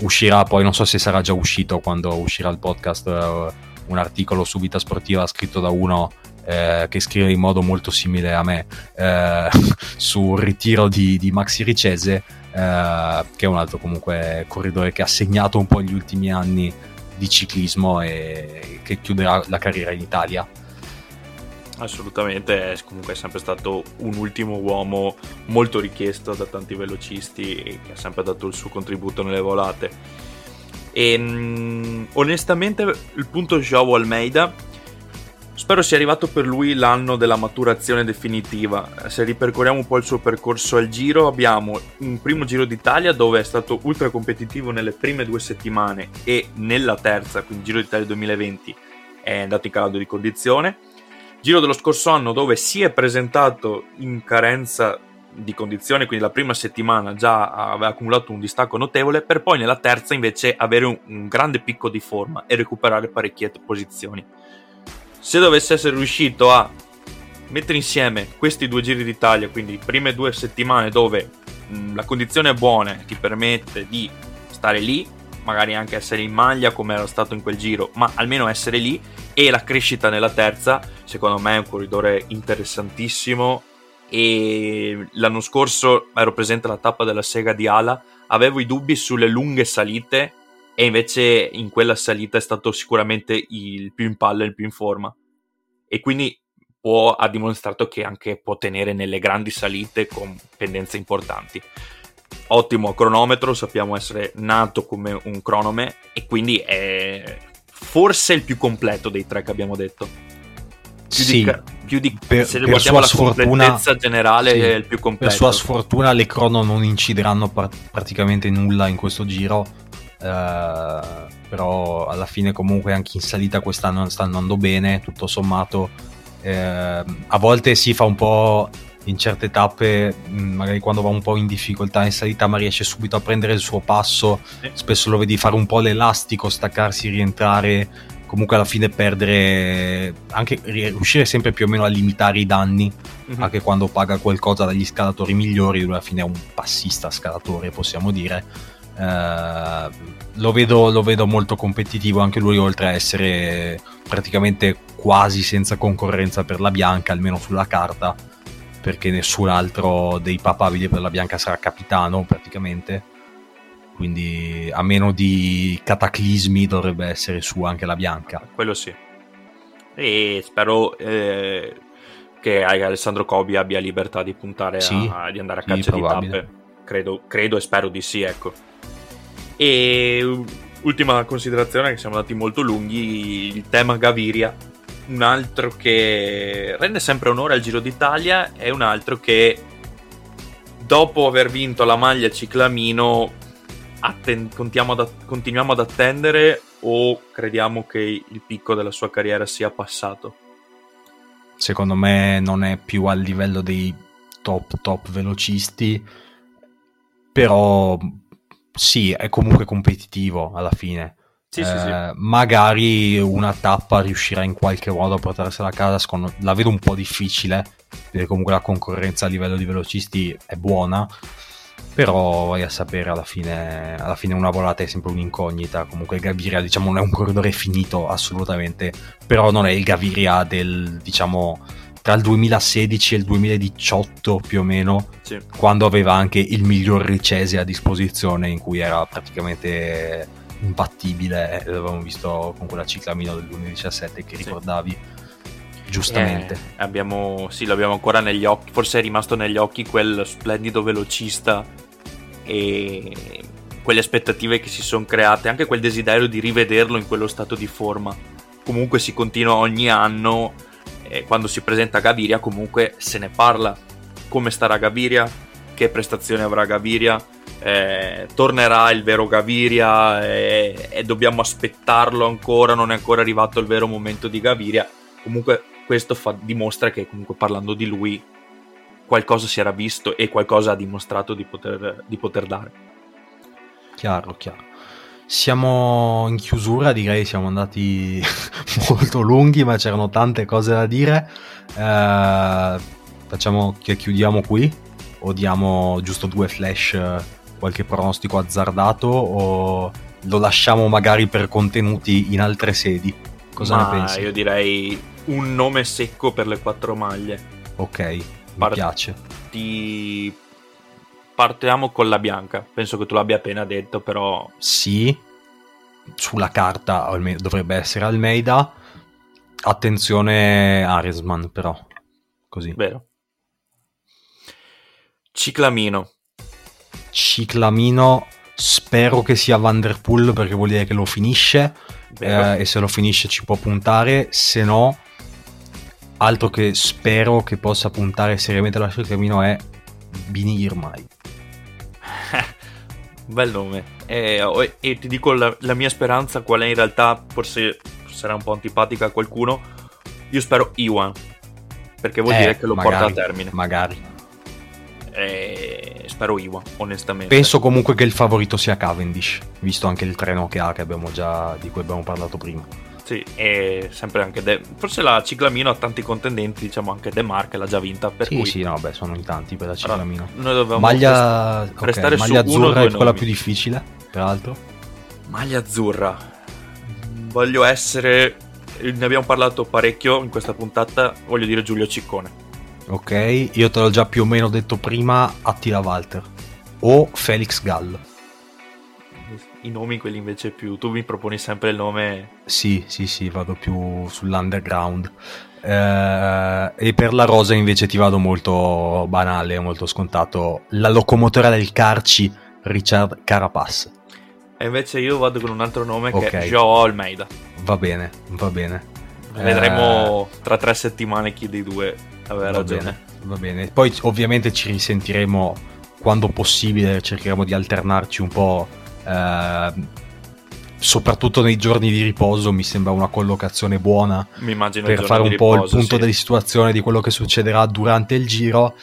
uscirà poi non so se sarà già uscito quando uscirà il podcast uh, un articolo su Vita Sportiva scritto da uno eh, che scrive in modo molto simile a me eh, sul ritiro di, di Maxi Ricese eh, che è un altro comunque corridore che ha segnato un po' gli ultimi anni di ciclismo e che chiuderà la carriera in Italia.
Assolutamente, è comunque sempre stato un ultimo uomo molto richiesto da tanti velocisti e che ha sempre dato il suo contributo nelle volate. E mh, onestamente il punto Joao Almeida Spero sia arrivato per lui l'anno della maturazione definitiva. Se ripercorriamo un po' il suo percorso al giro, abbiamo un primo giro d'Italia dove è stato ultra competitivo nelle prime due settimane e nella terza, quindi Giro d'Italia 2020, è andato in calado di condizione. Giro dello scorso anno dove si è presentato in carenza di condizione, quindi la prima settimana già aveva accumulato un distacco notevole, per poi nella terza invece avere un, un grande picco di forma e recuperare parecchie posizioni. Se dovesse essere riuscito a mettere insieme questi due giri d'Italia, quindi prime due settimane dove mh, la condizione è buona ti permette di stare lì, magari anche essere in maglia come era stato in quel giro, ma almeno essere lì e la crescita nella terza, secondo me è un corridore interessantissimo e l'anno scorso ero presente alla tappa della Sega di Ala, avevo i dubbi sulle lunghe salite e invece in quella salita è stato sicuramente il più in palla il più in forma. E quindi può, ha dimostrato che anche può tenere nelle grandi salite con pendenze importanti. Ottimo cronometro sappiamo essere nato come un cronome e quindi è forse il più completo dei tre che abbiamo detto più
sì,
di, più di per, se per guardiamo la sfortuna, generale sì, è il più completo
per sua sfortuna le crono non incideranno pr- praticamente nulla in questo giro Uh, però alla fine comunque anche in salita quest'anno sta andando bene tutto sommato uh, a volte si fa un po' in certe tappe mm, magari quando va un po' in difficoltà in salita ma riesce subito a prendere il suo passo. Spesso lo vedi fare un po' l'elastico staccarsi rientrare comunque alla fine perdere anche riuscire sempre più o meno a limitare i danni mm-hmm. anche quando paga qualcosa dagli scalatori migliori lui alla fine è un passista scalatore possiamo dire Uh, lo, vedo, lo, vedo, molto competitivo anche lui, oltre a essere praticamente quasi senza concorrenza per la bianca, almeno sulla carta, perché nessun altro dei papabili per la bianca sarà capitano praticamente. Quindi, a meno di cataclismi, dovrebbe essere su anche la bianca.
Quello sì. E spero eh, che Alessandro Cobi abbia libertà di puntare sì, a, di andare a caccia sì, di tappe. Credo, credo e spero di sì, ecco. E ultima considerazione, che siamo andati molto lunghi, il tema Gaviria, un altro che rende sempre onore al Giro d'Italia e un altro che dopo aver vinto la maglia ciclamino atten- ad continuiamo ad attendere o crediamo che il picco della sua carriera sia passato?
Secondo me non è più al livello dei top top velocisti, però sì, è comunque competitivo alla fine.
Sì, sì, sì.
Eh, magari una tappa riuscirà in qualche modo a portarsela a casa. Secondo, la vedo un po' difficile, perché comunque la concorrenza a livello di velocisti è buona. Però vai a sapere alla fine, alla fine una volata è sempre un'incognita. Comunque Gaviria, diciamo, non è un corridore finito assolutamente, però non è il Gaviria del, diciamo, tra il 2016 e il 2018 più o meno,
Sì.
quando aveva anche il miglior Ricesi a disposizione, in cui era praticamente imbattibile. L'avevamo visto con quella ciclamino del 2017 che ricordavi giustamente.
Eh, abbiamo, sì, l'abbiamo ancora negli occhi. Forse è rimasto negli occhi quel splendido velocista e quelle aspettative che si sono create, anche quel desiderio di rivederlo in quello stato di forma. Comunque si continua ogni anno. E quando si presenta Gaviria, comunque se ne parla. Come starà Gaviria? Che prestazione avrà Gaviria? Eh, tornerà il vero Gaviria e, e dobbiamo aspettarlo ancora. Non è ancora arrivato il vero momento di Gaviria. Comunque, questo fa- dimostra che, comunque, parlando di lui, qualcosa si era visto e qualcosa ha dimostrato di poter, di poter dare.
Chiaro, chiaro. Siamo in chiusura, direi siamo andati molto lunghi, ma c'erano tante cose da dire. Eh, facciamo che chiudiamo qui o diamo giusto due flash, qualche pronostico azzardato o lo lasciamo magari per contenuti in altre sedi? Cosa
Ma
ne pensi?
Io direi un nome secco per le quattro maglie.
Ok, mi
Par-
piace.
Ti- Partiamo con la bianca. Penso che tu l'abbia appena detto, però
Sì, sulla carta dovrebbe essere Almeida. Attenzione Aresman però, così.
vero. Ciclamino.
Ciclamino spero che sia Vanderpool perché vuol dire che lo finisce eh, e se lo finisce ci può puntare, se no altro che spero che possa puntare seriamente la Ciclamino è Bini Irmai.
Bel nome. E, e ti dico la, la mia speranza qual è in realtà, forse sarà un po' antipatica a qualcuno. Io spero Iwan. Perché vuol
Eh,
dire che lo porta a
magari,
termine.
Magari.
E spero Iwan, onestamente.
Penso comunque che il favorito sia Cavendish, visto anche il treno che ha che abbiamo già, di cui abbiamo parlato prima.
Sì, e sempre anche De- Forse la Ciclamino ha tanti contendenti, diciamo anche De Marche l'ha già vinta. Per
sì,
cui
sì, no, beh, sono in tanti per la Ciclamino.
noi dovevamo
maglia,
rest-
ok,
restare su
maglia
uno
azzurra
due
è quella più difficile, peraltro.
Maglia azzurra. Voglio essere. Ne abbiamo parlato parecchio in questa puntata. Voglio dire Giulio Ciccone.
Ok, io te l'ho già più o meno detto prima, Attila Walter o Felix Gall.
I nomi, quelli invece più. Tu mi proponi sempre il nome.
Sì, sì, sì, vado più sull'underground. Eh, e per la rosa invece ti vado molto banale, molto scontato. La locomotora del Carci, Richard Carapaz.
E invece io vado con un altro nome che
Ok.
è Joao Almeida.
Va bene, va bene.
Vedremo tra tre settimane chi dei due aveva
Va
ragione.
bene, va bene. Poi ovviamente ci risentiremo quando possibile, cercheremo di alternarci un po', eh, soprattutto nei giorni di riposo, mi sembra una collocazione buona per fare un po' il
riposo,
punto
sì.
di situazione di quello che succederà durante il giro.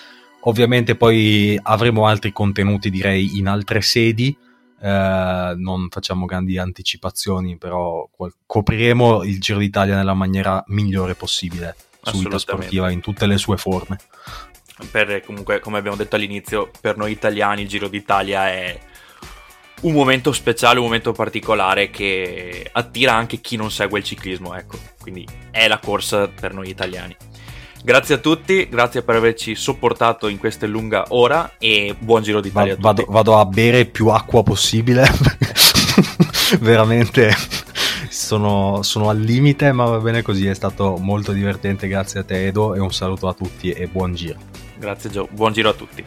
Ovviamente poi avremo altri contenuti direi in altre sedi, eh, non facciamo grandi anticipazioni, però copriremo il Giro d'Italia nella maniera migliore possibile su Vita
Assolutamente.
Sportiva in tutte le sue forme.
per comunque come abbiamo detto all'inizio per noi italiani il Giro d'Italia è un momento speciale un momento particolare che attira anche chi non segue il ciclismo ecco quindi è la corsa per noi italiani grazie a tutti grazie per averci sopportato in questa lunga ora e buon Giro d'Italia a tutti
vado, vado a bere più acqua possibile. Veramente sono, sono al limite, ma va bene così. È stato molto divertente. Grazie a te, Edo, e un saluto a tutti e buon giro.
grazie Gio buon Giro a tutti